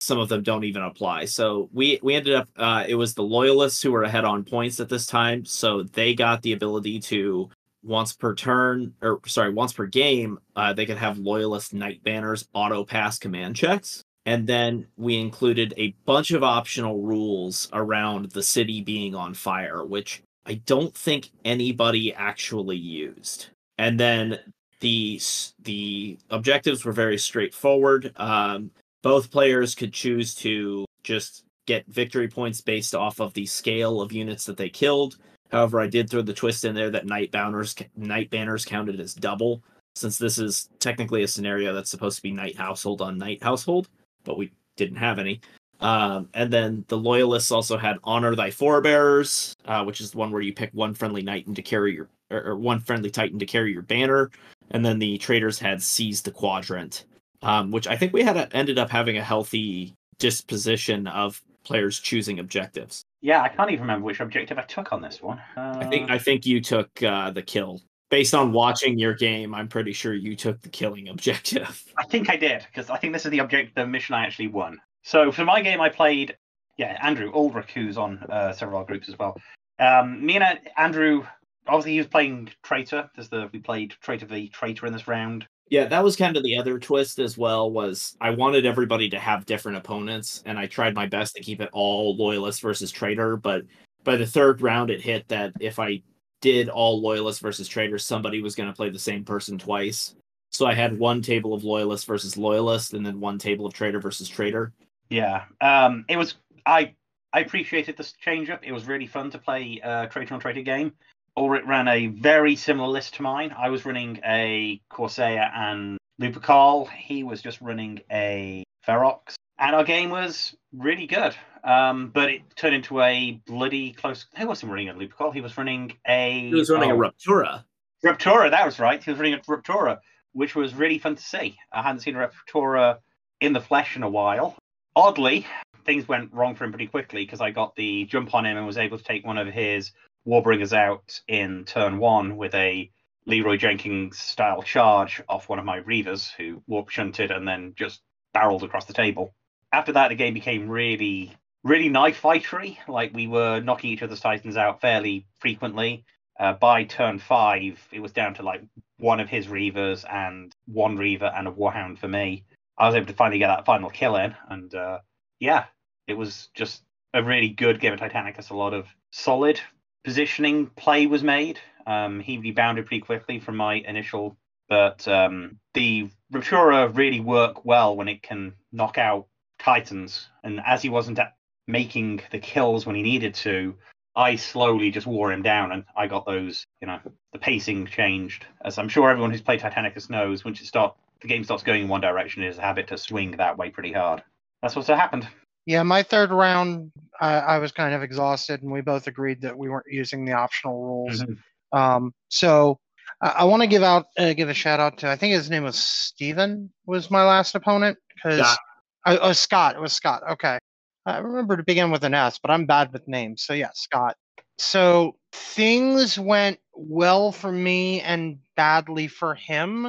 S3: some of them don't even apply. So we we ended up uh, it was the loyalists who were ahead on points at this time, so they got the ability to once per turn or sorry once per game uh, they could have loyalist knight banners auto pass command checks and then we included a bunch of optional rules around the city being on fire, which I don't think anybody actually used. And then the the objectives were very straightforward. Um, both players could choose to just get victory points based off of the scale of units that they killed. However, I did throw the twist in there that knight banners knight banners counted as double, since this is technically a scenario that's supposed to be knight household on knight household, but we didn't have any. Um, and then the loyalists also had honor thy forebearers, uh, which is the one where you pick one friendly knighten to carry your or, or one friendly titan to carry your banner. And then the traitors had seize the quadrant, um, which I think we had a, ended up having a healthy disposition of players choosing objectives.
S2: Yeah, I can't even remember which objective I took on this one. Uh,
S3: I think I think you took uh, the kill. Based on watching your game, I'm pretty sure you took the killing objective. [laughs]
S2: I think I did because I think this is the object, the mission I actually won. So for my game, I played, yeah, Andrew Aldrich, who's on uh, several groups as well. Um, me and uh, Andrew, obviously, he was playing traitor. There's the we played traitor v traitor in this round.
S3: Yeah, that was kind of the other twist as well. Was I wanted everybody to have different opponents, and I tried my best to keep it all loyalist versus traitor. But by the third round, it hit that if I did all loyalists versus traitors, somebody was going to play the same person twice. So I had one table of loyalist versus loyalist, and then one table of traitor versus traitor.
S2: Yeah, um, it was. I I appreciated this change up. It was really fun to play a traitor on traitor game. Ulrich ran a very similar list to mine. I was running a Corsair and Lupercal. He was just running a Ferox. And our game was really good. Um, but it turned into a bloody close. He wasn't running a Lupercal. He was running a.
S3: He was running
S2: oh,
S3: a Ruptura.
S2: Ruptura, that was right. He was running a Ruptura, which was really fun to see. I hadn't seen a Ruptura in the flesh in a while. Oddly, things went wrong for him pretty quickly because I got the jump on him and was able to take one of his Warbringers out in turn one with a Leroy Jenkins style charge off one of my Reavers who warp shunted and then just barreled across the table. After that, the game became really, really knife fightery. Like we were knocking each other's Titans out fairly frequently. Uh, by turn five, it was down to like one of his Reavers and one Reaver and a Warhound for me. I was able to finally get that final kill in, and uh, yeah, it was just a really good game of Titanicus. A lot of solid positioning play was made. Um, he rebounded pretty quickly from my initial, but um, the Ruptura really work well when it can knock out Titans. And as he wasn't at making the kills when he needed to, I slowly just wore him down, and I got those. You know, the pacing changed, as I'm sure everyone who's played Titanicus knows. Once you start, the game starts going in one direction, it is a habit to swing that way pretty hard. That's what's happened.
S4: Yeah, my third round, I, I was kind of exhausted, and we both agreed that we weren't using the optional rules.
S2: Mhm.
S4: Um, so I, I want to give out, uh, give a shout out to, I think his name was Steven was my last opponent because
S3: Scott.
S4: I, oh, Scott. It was Scott. Okay. I remember to begin with an S, but I'm bad with names. So yeah, Scott. So things went well for me and badly for him.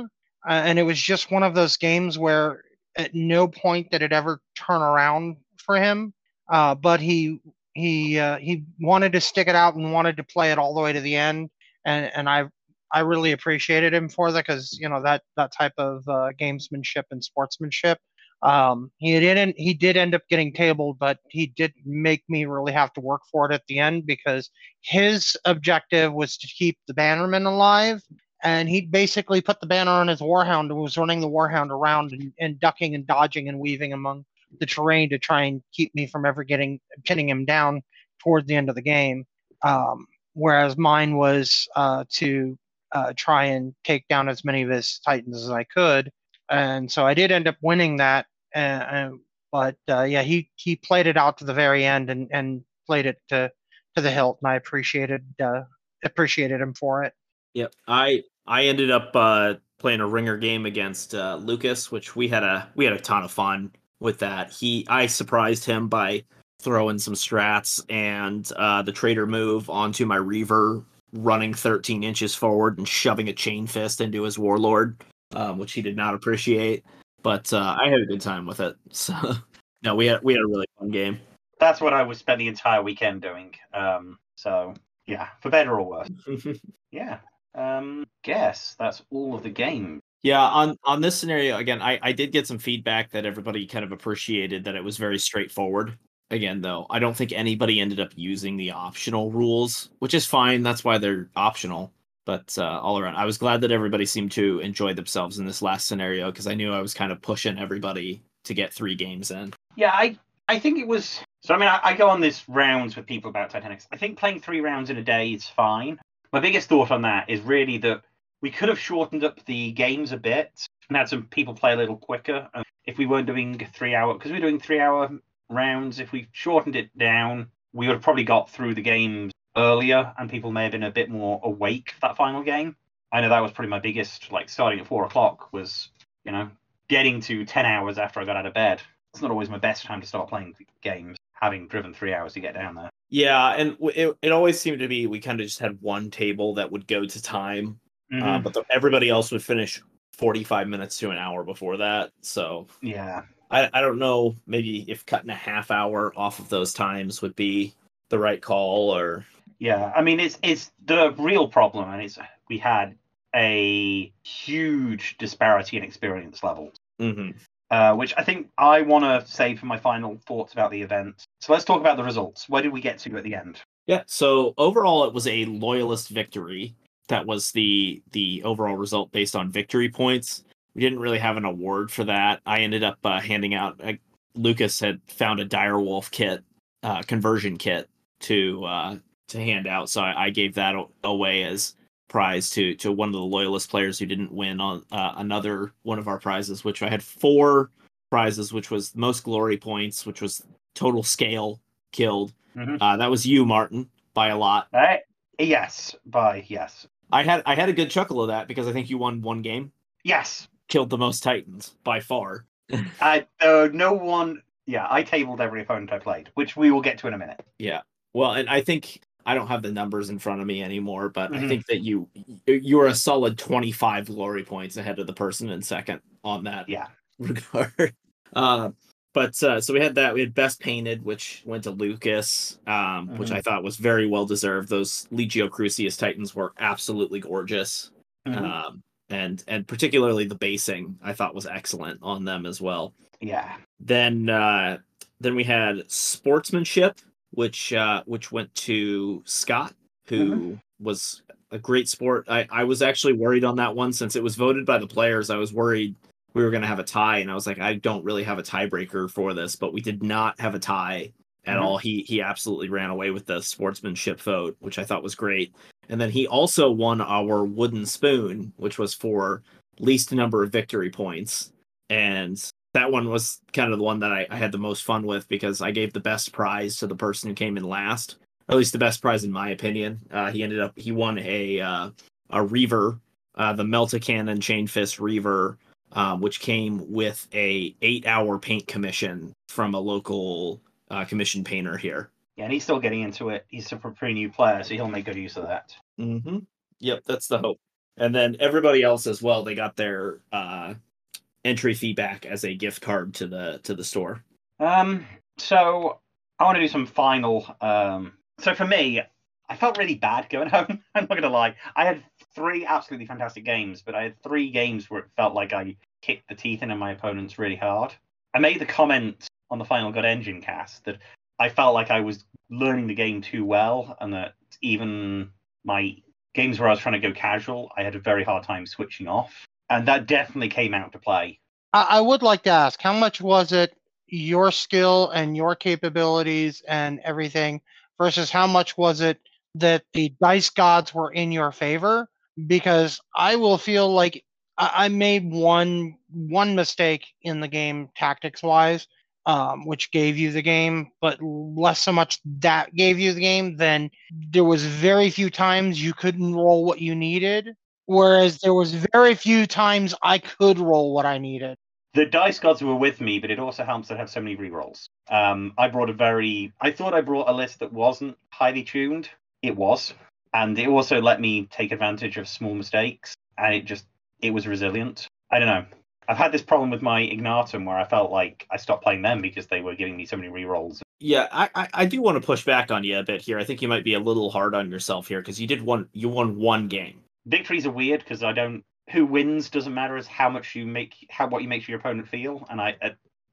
S4: Uh, and it was just one of those games where at no point did it ever turn around for him. Uh, but he he uh, he wanted to stick it out and wanted to play it all the way to the end. And and I I really appreciated him for that because you know that that type of uh, gamesmanship and sportsmanship. Um, he didn't. He did end up getting tabled, but he did make me really have to work for it at the end because his objective was to keep the Bannerman alive, and he basically put the banner on his Warhound and was running the Warhound around and, and ducking and dodging and weaving among the terrain to try and keep me from ever getting pinning him down toward the end of the game. Um, whereas mine was uh, to uh, try and take down as many of his Titans as I could, and so I did end up winning that. And, and but uh, yeah, he he played it out to the very end and and played it to to the hilt, and I appreciated uh, appreciated him for it.
S3: Yep. I I ended up uh, playing a ringer game against uh, Lucas, which we had a we had a ton of fun with that. He I surprised him by throwing some strats and uh, the trader move onto my reaver, running 13 inches forward and shoving a chain fist into his warlord, um, which he did not appreciate. But uh, I had a good time with it. [laughs] So no, we had we had a really fun game.
S2: That's what I would spend the entire weekend doing. Um, so yeah, for better or worse. [laughs] Yeah. Um, guess that's all of the game.
S3: Yeah, on on this scenario again, I I did get some feedback that everybody kind of appreciated that it was very straightforward. Again, though, I don't think anybody ended up using the optional rules, which is fine. That's why they're optional. But uh, all around, I was glad that everybody seemed to enjoy themselves in this last scenario because I knew I was kind of pushing everybody to get three games in.
S2: Yeah, I I think it was. So I mean, I, I go on this rounds with people about Titanic. I think playing three rounds in a day is fine. My biggest thought on that is really that we could have shortened up the games a bit and had some people play a little quicker. If we weren't doing three hour, because we we're doing three hour rounds, if we shortened it down, we would have probably got through the games earlier, and people may have been a bit more awake for that final game. I know that was probably my biggest, like starting at four o'clock was, you know, getting to ten hours after I got out of bed. It's not always my best time to start playing games, having driven three hours to get down there.
S3: Yeah, and it, it always seemed to be we kind of just had one table that would go to time,
S2: Mm-hmm.
S3: uh, but the, everybody else would finish 45 minutes to an hour before that. So
S2: yeah,
S3: I, I don't know maybe if cutting a half hour off of those times would be the right call or
S2: yeah. I mean, it's it's the real problem, and it's we had a huge disparity in experience levels.
S3: Mhm.
S2: uh, which I think I want to save for my final thoughts about the event. So let's talk about the results. Where did we get to at the end?
S3: Yeah. So overall, it was a loyalist victory. That was the the overall result based on victory points. We didn't really have an award for that. I ended up uh, handing out. Uh, Lucas had found a direwolf kit, uh, conversion kit to uh, to hand out, so I, I gave that away as prize to to one of the loyalist players who didn't win on uh, another one of our prizes, which I had four prizes, which was most glory points, which was total scale killed.
S2: Mhm.
S3: Uh, that was you, Martin, by a lot.
S2: Uh, yes, by yes,
S3: I had I had a good chuckle of that because I think you won one game,
S2: yes.
S3: killed the most Titans by far. [laughs]
S2: I uh, no one. Yeah, I tabled every opponent I played, which we will get to in a minute.
S3: Yeah. Well, and I think I don't have the numbers in front of me anymore, but I
S2: Mhm.
S3: think that you you are a solid 25 glory points ahead of the person in second on that
S2: Yeah. [laughs]
S3: regard. Uh, but uh, so we had that. We had best painted, which went to Lucas, um, which
S2: Mhm.
S3: I thought was very well deserved. Those Legio Crucius Titans were absolutely gorgeous.
S2: Mhm.
S3: um, and and particularly the basing I thought was excellent on them as well.
S2: yeah.
S3: Then uh, then we had sportsmanship, which uh, which went to Scott, who was a great sport. I, I was actually worried on that one since it was voted by the players. I was worried we were going to have a tie, and I was like, I don't really have a tiebreaker for this, but we did not have a tie at
S2: Mhm.
S3: all. He he absolutely ran away with the sportsmanship vote, which I thought was great. And then he also won our wooden spoon, which was for least number of victory points. And that one was kind of the one that I, I had the most fun with because I gave the best prize to the person who came in last, or at least the best prize in my opinion. Uh, he ended up he won a uh, a Reaver, uh, the Melta Cannon Chain Fist Reaver, um, which came with a eight hour paint commission from a local uh, commission painter here.
S2: Yeah, and he's still getting into it. He's a pretty new player, so he'll make good use of that.
S3: Mm-hmm. Yep, that's the hope. And then everybody else as well, they got their uh, entry fee back as a gift card to the to the store.
S2: Um, so I want to do some final. Um, so for me, I felt really bad going [laughs] home. I'm not gonna lie. I had three absolutely fantastic games, but I had three games where it felt like I kicked the teeth into my opponents really hard. I made the comment on the Final God Engine cast that I felt like I was learning the game too well, and that even my games where I was trying to go casual, I had a very hard time switching off, and that definitely came out to play.
S4: I, I would like to ask, how much was it your skill and your capabilities and everything versus how much was it that the dice gods were in your favor? Because I will feel like I, I made one one mistake in the game tactics wise, um, which gave you the game, but less so much that gave you the game than there was very few times you couldn't roll what you needed. Whereas there was very few times I could roll what I needed.
S2: the dice gods were with me, but it also helps that I have so many rerolls. Um, I brought a very, I thought I brought a list that wasn't highly tuned. It was, and it also let me take advantage of small mistakes, and it just, it was resilient. I don't know. I've had this problem with my Ignatum where I felt like I stopped playing them because they were giving me so many rerolls.
S3: Yeah, I, I, I do want to push back on you a bit here. I think you might be a little hard on yourself here because you did one you won one game.
S2: Victories are weird because I don't. Who wins doesn't matter as how much you make, how what you make your opponent feel, and I,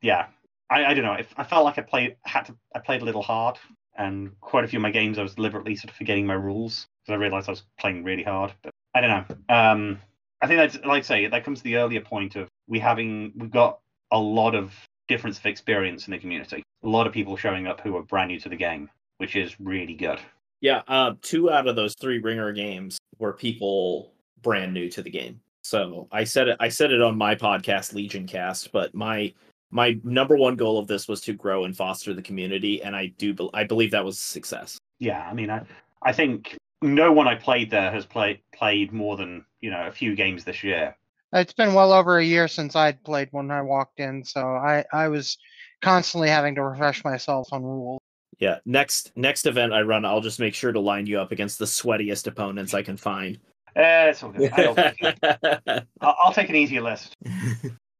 S2: yeah, I, I don't know. I, I felt like I played had to. I played a little hard, and quite a few of my games I was deliberately sort of forgetting my rules because I realized I was playing really hard. But I don't know. Um, I think that's like I say that comes to the earlier point of we having we've got a lot of difference of experience in the community. A lot of people showing up who are brand new to the game, which is really good.
S3: Yeah, uh, two out of those three ringer games were people brand new to the game. So I said it. I said it on my podcast, Legion Cast. But my my number one goal of this was to grow and foster the community, and I do. I believe that was a success.
S2: Yeah, I mean, I I think no one I played there has played played more than you know a few games this year.
S4: It's been well over a year since I'd played when I walked in, so I I was constantly having to refresh myself on rules.
S3: Yeah, next next event I run, I'll just make sure to line you up against the sweatiest opponents I can find.
S2: Uh, it's all good. I'll, [laughs] I'll, I'll take an easier list.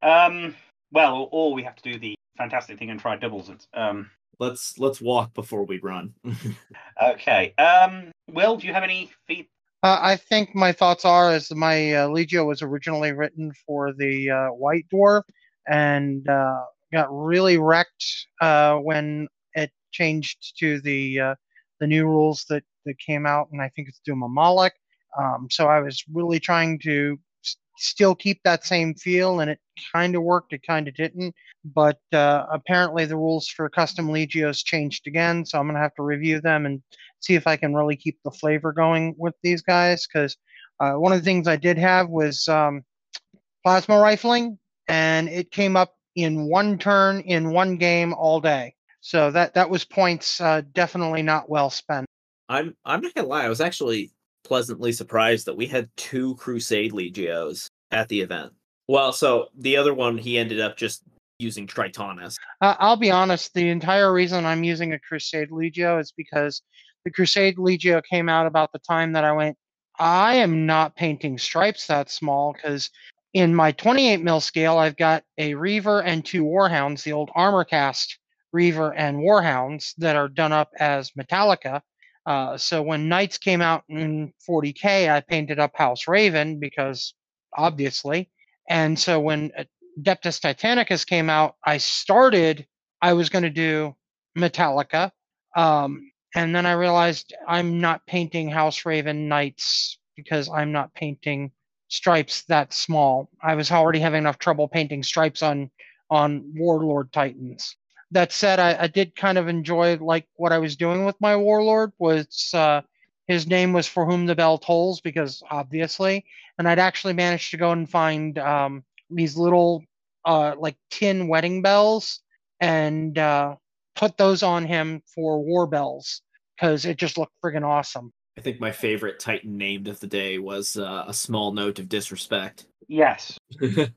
S2: Um, well, or we have to do the fantastic thing and try doubles. It. Um,
S3: let's let's walk before we run. [laughs]
S2: okay. Um, Will, do you have any feed?
S4: Uh, I think my thoughts are as my uh, Legio was originally written for the uh, White Dwarf and uh, got really wrecked uh, when it changed to the uh, the new rules that, that came out, and I think it's Doom Molech. Um, so I was really trying to s- still keep that same feel, and it kind of worked. It kind of didn't. But uh, apparently, the rules for custom Legios changed again, so I'm gonna have to review them and see if I can really keep the flavor going with these guys. Because uh, one of the things I did have was um, plasma rifling, and it came up in one turn in one game all day. So that that was points uh, definitely not well spent.
S3: I'm I'm not gonna lie, I was actually pleasantly surprised that we had two Crusade Legios at the event. Well, so the other one he ended up just using Tritonus.
S4: Uh, I'll be honest. The entire reason I'm using a Crusade Legio is because the Crusade Legio came out about the time that I went. I am not painting stripes that small because in my 28 mil scale, I've got a Reaver and two Warhounds, the old Armorcast Reaver and Warhounds that are done up as Metalica. Uh, so when Knights came out in 40k, I painted up House Raven because obviously. And so when uh, Adeptus Titanicus came out, I started, I was going to do Metalica. Um, and then I realized I'm not painting House Raven Knights because I'm not painting stripes that small. I was already having enough trouble painting stripes on on Warlord Titans. That said, I, I did kind of enjoy like what I was doing with my Warlord was uh, his name was For Whom the Bell Tolls because obviously, and I'd actually managed to go and find um, these little uh, like tin wedding bells and uh, put those on him for war bells because it just looked friggin' awesome.
S3: I think my favorite Titan named of the day was uh, a small note of disrespect.
S2: Yes. [laughs] uh,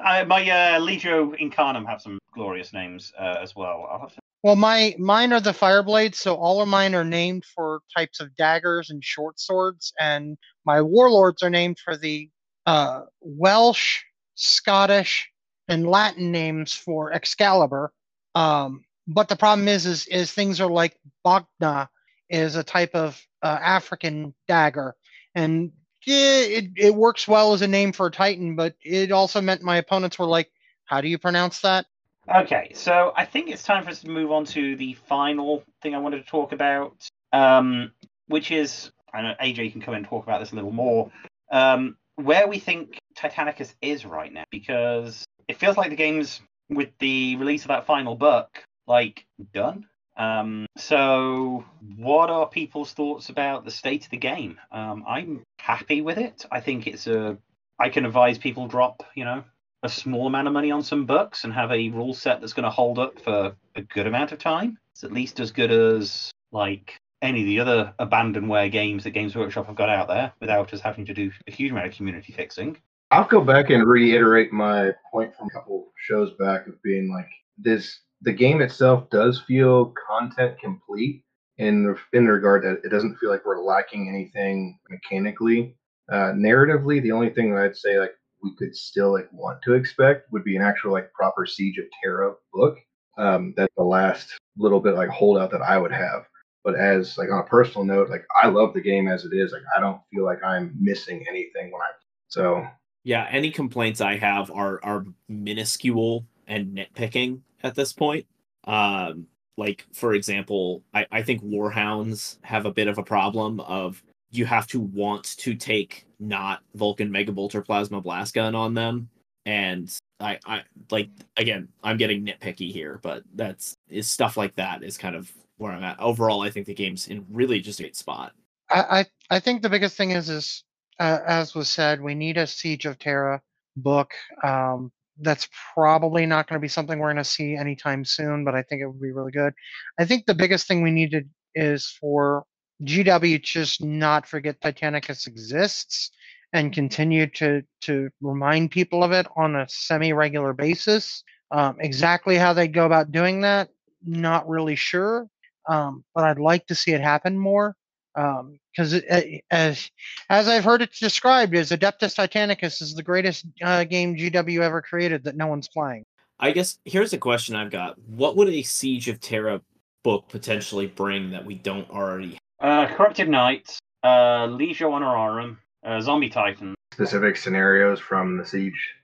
S2: my uh, Legio Incarnum have some glorious names uh, as well. I'll have to...
S4: Well, my mine are the Fireblades, so all of mine are named for types of daggers and short swords, and my warlords are named for the uh, Welsh, Scottish, and Latin names for Excalibur. Um, but the problem is, is, is things are like Bagna is a type of uh, African dagger, and it it works well as a name for a Titan, but it also meant my opponents were like, "How do you pronounce that?"
S2: Okay, so I think it's time for us to move on to the final thing I wanted to talk about, um, which is I know AJ can come and talk about this a little more. Um, where we think Titanicus is right now, because it feels like the game's with the release of that final book, like done. Um, so, what are people's thoughts about the state of the game? Um, I'm happy with it. I think it's a. I can advise people drop, you know, a small amount of money on some books and have a rule set that's going to hold up for a good amount of time. It's at least as good as like any of the other abandonware games that Games Workshop have got out there, without us having to do a huge amount of community fixing.
S5: I'll go back and reiterate my point from a couple shows back of being like this the game itself does feel content complete in in regard that it doesn't feel like we're lacking anything mechanically. Uh, narratively, the only thing that I'd say like we could still like want to expect would be an actual like proper Siege of Terra book. Um, that's the last little bit like holdout that I would have. But as like on a personal note, like I love the game as it is. Like I don't feel like I'm missing anything when I so
S3: Yeah, any complaints I have are are minuscule and nitpicking at this point. Um, like for example, I, I think warhounds have a bit of a problem of you have to want to take not Vulcan Megabolt or Plasma Blast Gun on them. And I, I like again, I'm getting nitpicky here, but that's is stuff like that is kind of where I'm at. Overall, I think the game's in really just a great spot.
S4: I, I, I think the biggest thing is is uh, as was said, we need a Siege of Terra book. Um, that's probably not going to be something we're going to see anytime soon, but I think it would be really good. I think the biggest thing we needed is for GW just not forget Titanicus exists and continue to to remind people of it on a semi-regular basis. Um, exactly how they go about doing that, not really sure, um, but I'd like to see it happen more because um, as as I've heard it described as Adeptus Titanicus is the greatest uh, game GW ever created that no one's playing.
S3: I guess here's a question I've got: What would a Siege of Terra book potentially bring that we don't already?
S2: Uh, Corrupted Knights, uh, Legio Honorarum, uh, Zombie Titan.
S5: Specific scenarios from the siege,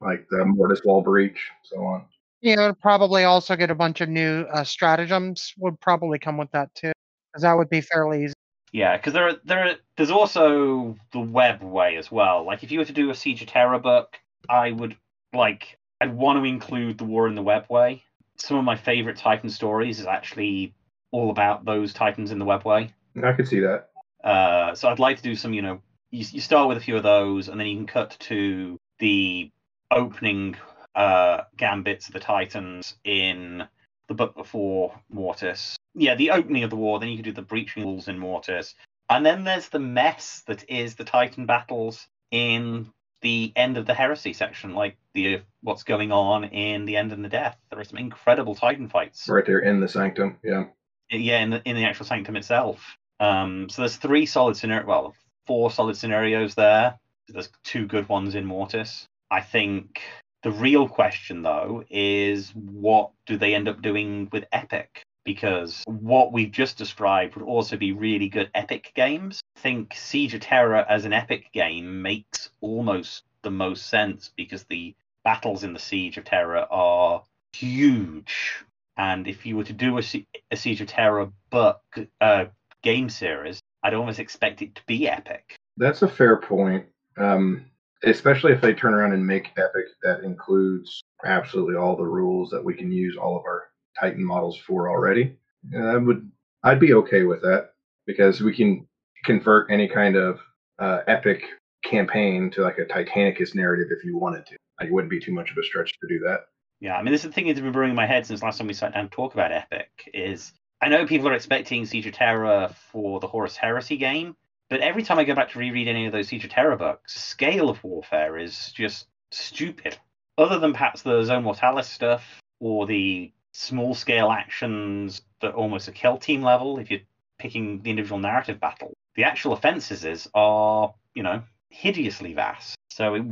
S5: like the Mortis Wall breach, so on.
S4: Yeah, would probably also get a bunch of new uh, stratagems. Would probably come with that too, because that would be fairly easy.
S2: Yeah, because there, are, there, are, there's also the web way as well. Like if you were to do a Siege of Terra book, I would like I'd want to include the War in the Web way. Some of my favorite Titan stories is actually all about those Titans in the web way.
S5: I could see that.
S2: Uh, so I'd like to do some, you know, you, you start with a few of those, and then you can cut to the opening uh, gambits of the Titans in the book before Mortis, yeah, the opening of the war. Then you could do the breaching walls in Mortis, and then there's the mess that is the Titan battles in the end of the heresy section, like the what's going on in the end and the death. There are some incredible Titan fights
S5: right there in the sanctum. Yeah,
S2: yeah, in the in the actual sanctum itself. Um, so there's three solid scenario, well, four solid scenarios there. There's two good ones in Mortis. I think the real question though is what do they end up doing with Epic? because what we've just described would also be really good epic games. I think Siege of Terra as an epic game makes almost the most sense because the battles in the Siege of Terra are huge. And if you were to do a, a Siege of Terra book uh, game series, I'd almost expect it to be epic.
S5: That's a fair point. Um, especially if they turn around and make epic that includes absolutely all the rules that we can use all of our Titan models for already. And I would I'd be okay with that because we can convert any kind of uh, epic campaign to like a Titanicus narrative if you wanted to. Like, it wouldn't be too much of a stretch to do that.
S2: Yeah, I mean, this is the thing that's been brewing in my head since last time we sat down to talk about Epic. Is I know people are expecting Siege of Terra for the Horus Heresy game, but every time I go back to reread any of those Siege of Terra books, scale of warfare is just stupid. Other than perhaps the Zone Mortalis stuff or the small scale actions that almost a kill team level if you're picking the individual narrative battle. The actual offenses are, you know, hideously vast. So it,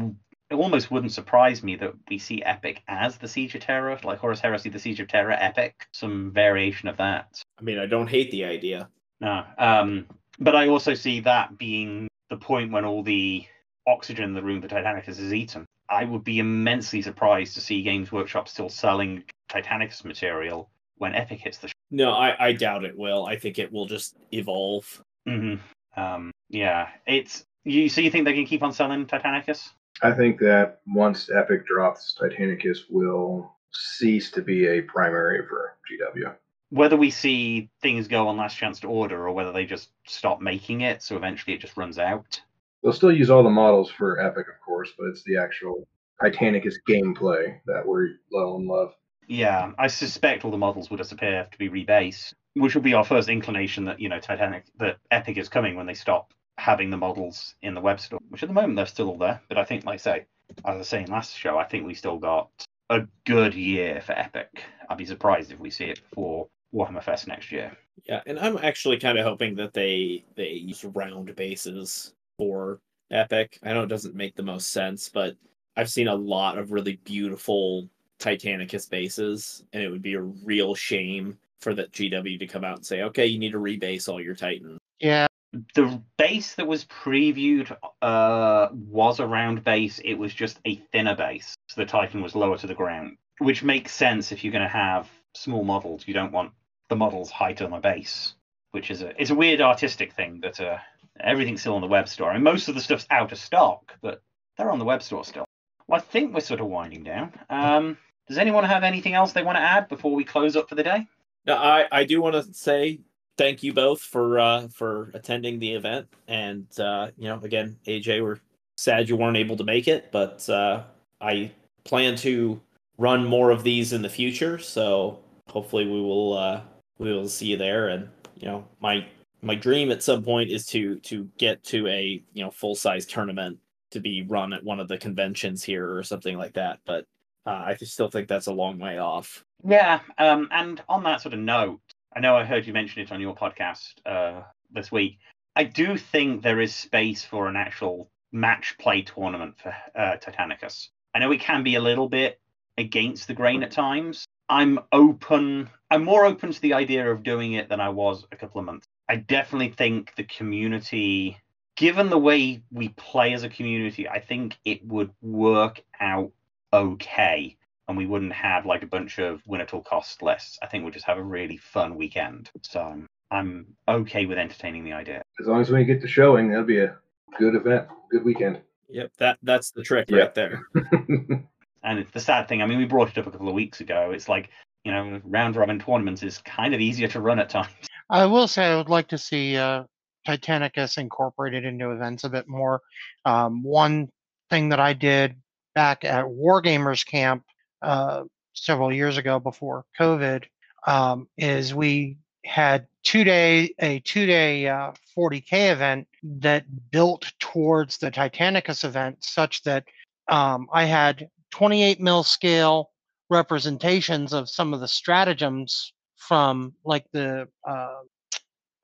S2: it almost wouldn't surprise me that we see Epic as the Siege of Terra like Horus Heresy, the Siege of Terra Epic, some variation of that.
S3: I mean, I don't hate the idea.
S2: No, um, but I also see that being the point when all the oxygen in the room for Titanicus is eaten. I would be immensely surprised to see Games Workshop still selling Titanicus material when Epic hits the. Sh-
S3: no, I, I doubt it will. I think it will just evolve.
S2: Mm-hmm. Um, yeah, it's you. So you think they can keep on selling Titanicus?
S5: I think that once Epic drops, Titanicus will cease to be a primary for GW.
S2: Whether we see things go on last chance to order, or whether they just stop making it, so eventually it just runs out.
S5: They'll still use all the models for Epic, of course, but it's the actual Titanicus gameplay that we're low in love.
S2: Yeah, I suspect all the models will disappear to be rebased, which will be our first inclination that you know Titanic, that Epic is coming when they stop having the models in the web store. Which at the moment they're still all there, but I think, like I say, as I was saying last show, I think we still got a good year for Epic. I'd be surprised if we see it before Warhammer Fest next year.
S3: Yeah, and I'm actually kind of hoping that they they use round bases for Epic. I know it doesn't make the most sense, but I've seen a lot of really beautiful Titanicus bases, and it would be a real shame for that GW to come out and say, okay, you need to rebase all your Titans.
S4: Yeah.
S2: The base that was previewed uh, was a round base. It was just a thinner base. So the Titan was lower to the ground, which makes sense if you're going to have small models. You don't want the models height on a base, which is a it's a weird artistic thing, but uh, everything's still on the web store. I mean, most of the stuff's out of stock, but they're on the web store still. Well, I think we're sort of winding down. Um, does anyone have anything else they want to add before we close up for the day?
S3: No, I, I do want to say thank you both for uh, for attending the event, and uh, you know, again, AJ, we're sad you weren't able to make it, but uh, I plan to run more of these in the future. So hopefully, we will uh, we will see you there. And you know, my my dream at some point is to to get to a you know full size tournament to be run at one of the conventions here or something like that. But uh, I still think that's a long way off.
S2: Yeah, um, and on that sort of note, I know I heard you mention it on your podcast uh, this week. I do think there is space for an actual match play tournament for uh, Titanicus. I know it can be a little bit against the grain at times. I'm open. I'm more open to the idea of doing it than I was a couple of months. I definitely think the community, given the way we play as a community, I think it would work out okay and we wouldn't have like a bunch of win at all cost lists. I think we'll just have a really fun weekend. So I'm okay with entertaining the idea.
S5: As long as we get the showing, that'll be a good event, good weekend.
S3: Yep, that that's the trick right there. [laughs]
S2: and it's the sad thing. I mean, we brought it up a couple of weeks ago. It's like you know, round robin tournaments is kind of easier to run at times. [laughs]
S4: I will say I would like to see uh, Titanicus incorporated into events a bit more. Um, one thing that I did back at Wargamers Camp uh, several years ago before COVID um, is we had two day a two day uh, 40k event that built towards the Titanicus event, such that um, I had 28 mil scale representations of some of the stratagems from like the uh,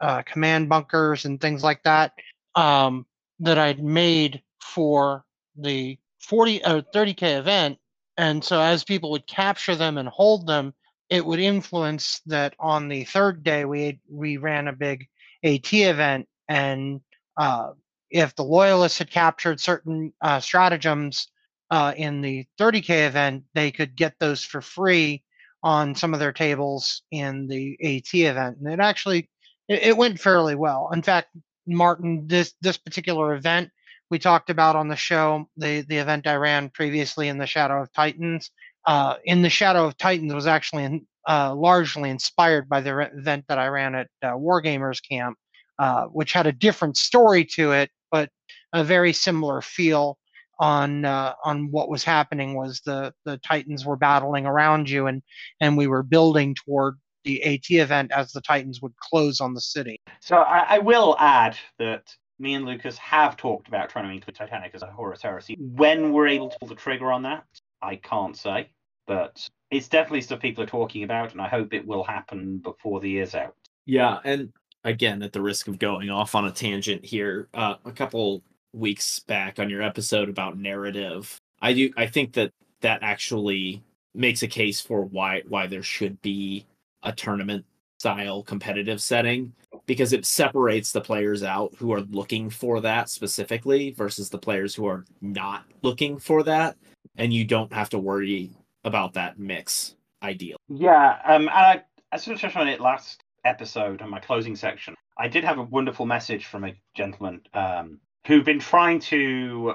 S4: uh, command bunkers and things like that um, that I'd made for the 40 or 30k event and so as people would capture them and hold them it would influence that on the third day we we ran a big AT event and uh, if the loyalists had captured certain uh, stratagems uh, in the 30k event they could get those for free on some of their tables in the AT event and it actually it, it went fairly well. In fact martin this this particular event we talked about on the show the the event I ran previously in the Shadow of Titans. Uh, in the Shadow of Titans was actually in, uh, largely inspired by the event that I ran at uh, Wargamers Camp, uh, which had a different story to it, but a very similar feel on uh, on what was happening. Was the the Titans were battling around you, and and we were building toward the AT event as the Titans would close on the city.
S2: So I, I will add that me and Lucas have talked about trying to include Titanicus a Horus Heresy. When we're able to pull the trigger on that, I can't say, but it's definitely stuff people are talking about, and I hope it will happen before the year's out.
S3: Yeah, and again, at the risk of going off on a tangent here, uh, a couple weeks back on your episode about narrative, I do I think that that actually makes a case for why why there should be a tournament style competitive setting because it separates the players out who are looking for that specifically versus the players who are not looking for that. And you don't have to worry about that mix ideal
S2: yeah um I, I sort of touched on it last episode on my closing section i did have a wonderful message from a gentleman um who'd been trying to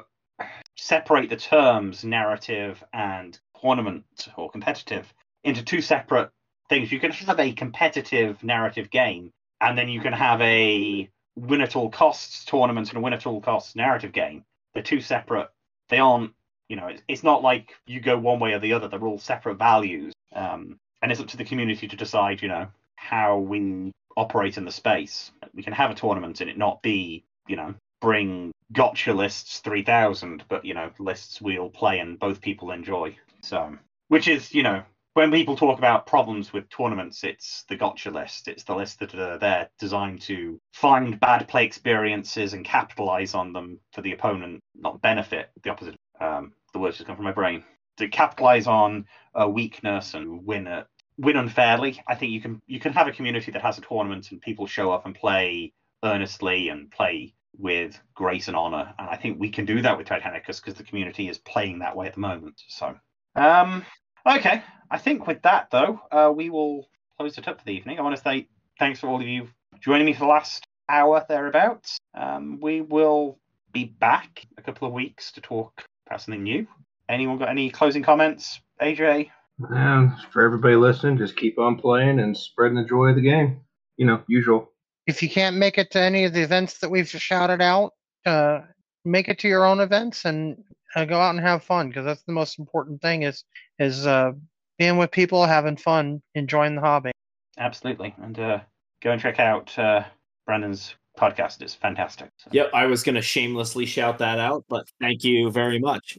S2: separate the terms narrative and tournament or competitive into two separate things. You can have a competitive narrative game and then you can have a win at all costs tournament and a win at all costs narrative game. They're two separate. They aren't. You know, it's, it's not like you go one way or the other. They're all separate values, um, and it's up to the community to decide. You know how we operate in the space. We can have a tournament and it not be, you know, bring gotcha lists 3000, but, you know, lists we'll play and both people enjoy. So, which is, you know, when people talk about problems with tournaments, it's the gotcha list. It's the list that are there designed to find bad play experiences and capitalize on them for the opponent, not benefit. The opposite. Um, the words just come from my brain. To capitalize on a weakness and win it, win unfairly. I think you can you can have a community that has a tournament and people show up and play earnestly and play with grace and honor. And I think we can do that with Titanicus because the community is playing that way at the moment. So, um, Okay, I think with that though, uh, we will close it up for the evening. I want to say thanks for all of you joining me for the last hour thereabouts. Um, we will be back a couple of weeks to talk about something new. Anyone got any closing comments? AJ?
S5: And for everybody listening, just keep on playing and spreading the joy of the game. You know, usual.
S4: If you can't make it to any of the events that we've shouted out, uh, make it to your own events and uh, go out and have fun because that's the most important thing is is uh, being with people, having fun, enjoying the hobby.
S2: Absolutely, and uh, go and check out uh, Brandon's podcast. It's fantastic. So.
S3: Yep, I was going to shamelessly shout that out, but thank you very much.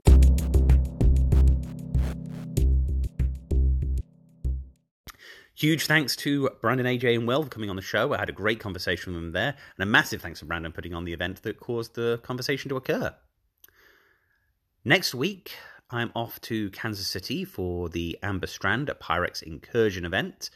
S2: Huge thanks to Brandon, AJ, and Will for coming on the show. I had a great conversation with them there, and a massive thanks to Brandon putting on the event that caused the conversation to occur. Next week, I'm off to Kansas City for the Amber Strand at Pyrex Incursion event.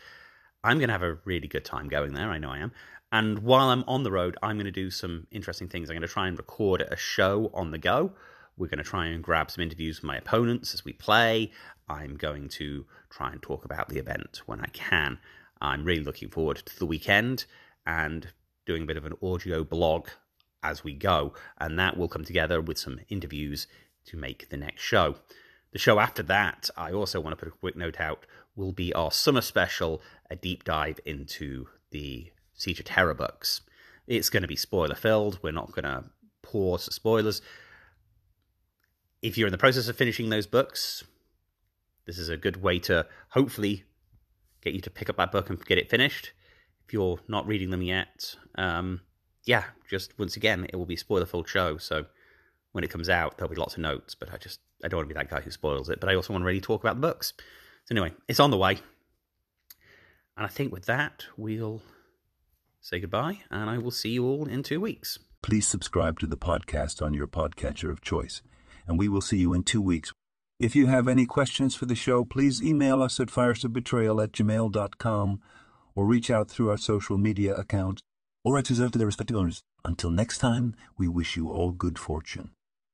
S2: I'm going to have a really good time going there. I know I am. And while I'm on the road, I'm going to do some interesting things. I'm going to try and record a show on the go. We're going to try and grab some interviews with my opponents as we play. I'm going to try and talk about the event when I can. I'm really looking forward to the weekend and doing a bit of an audio blog as we go. And that will come together with some interviews to make the next show. The show after that, I also want to put a quick note out, will be our summer special, a deep dive into the Siege of Terra books. It's going to be spoiler filled. We're not going to pour spoilers. If you're in the process of finishing those books, this is a good way to hopefully get you to pick up that book and get it finished. If you're not reading them yet, um, yeah, just once again, it will be spoiler filled show. So when it comes out, there'll be lots of notes, but I just I don't want to be that guy who spoils it. But I also want to really talk about the books. So anyway, it's on the way. And I think with that, we'll say goodbye, and I will see you all in two weeks.
S1: Please subscribe to the podcast on your podcatcher of choice, and we will see you in two weeks. If you have any questions for the show, please email us at firesofbetrayal at gmail.com or reach out through our social media accounts or at reserved to their respective owners. Until next time, we wish you all good fortune.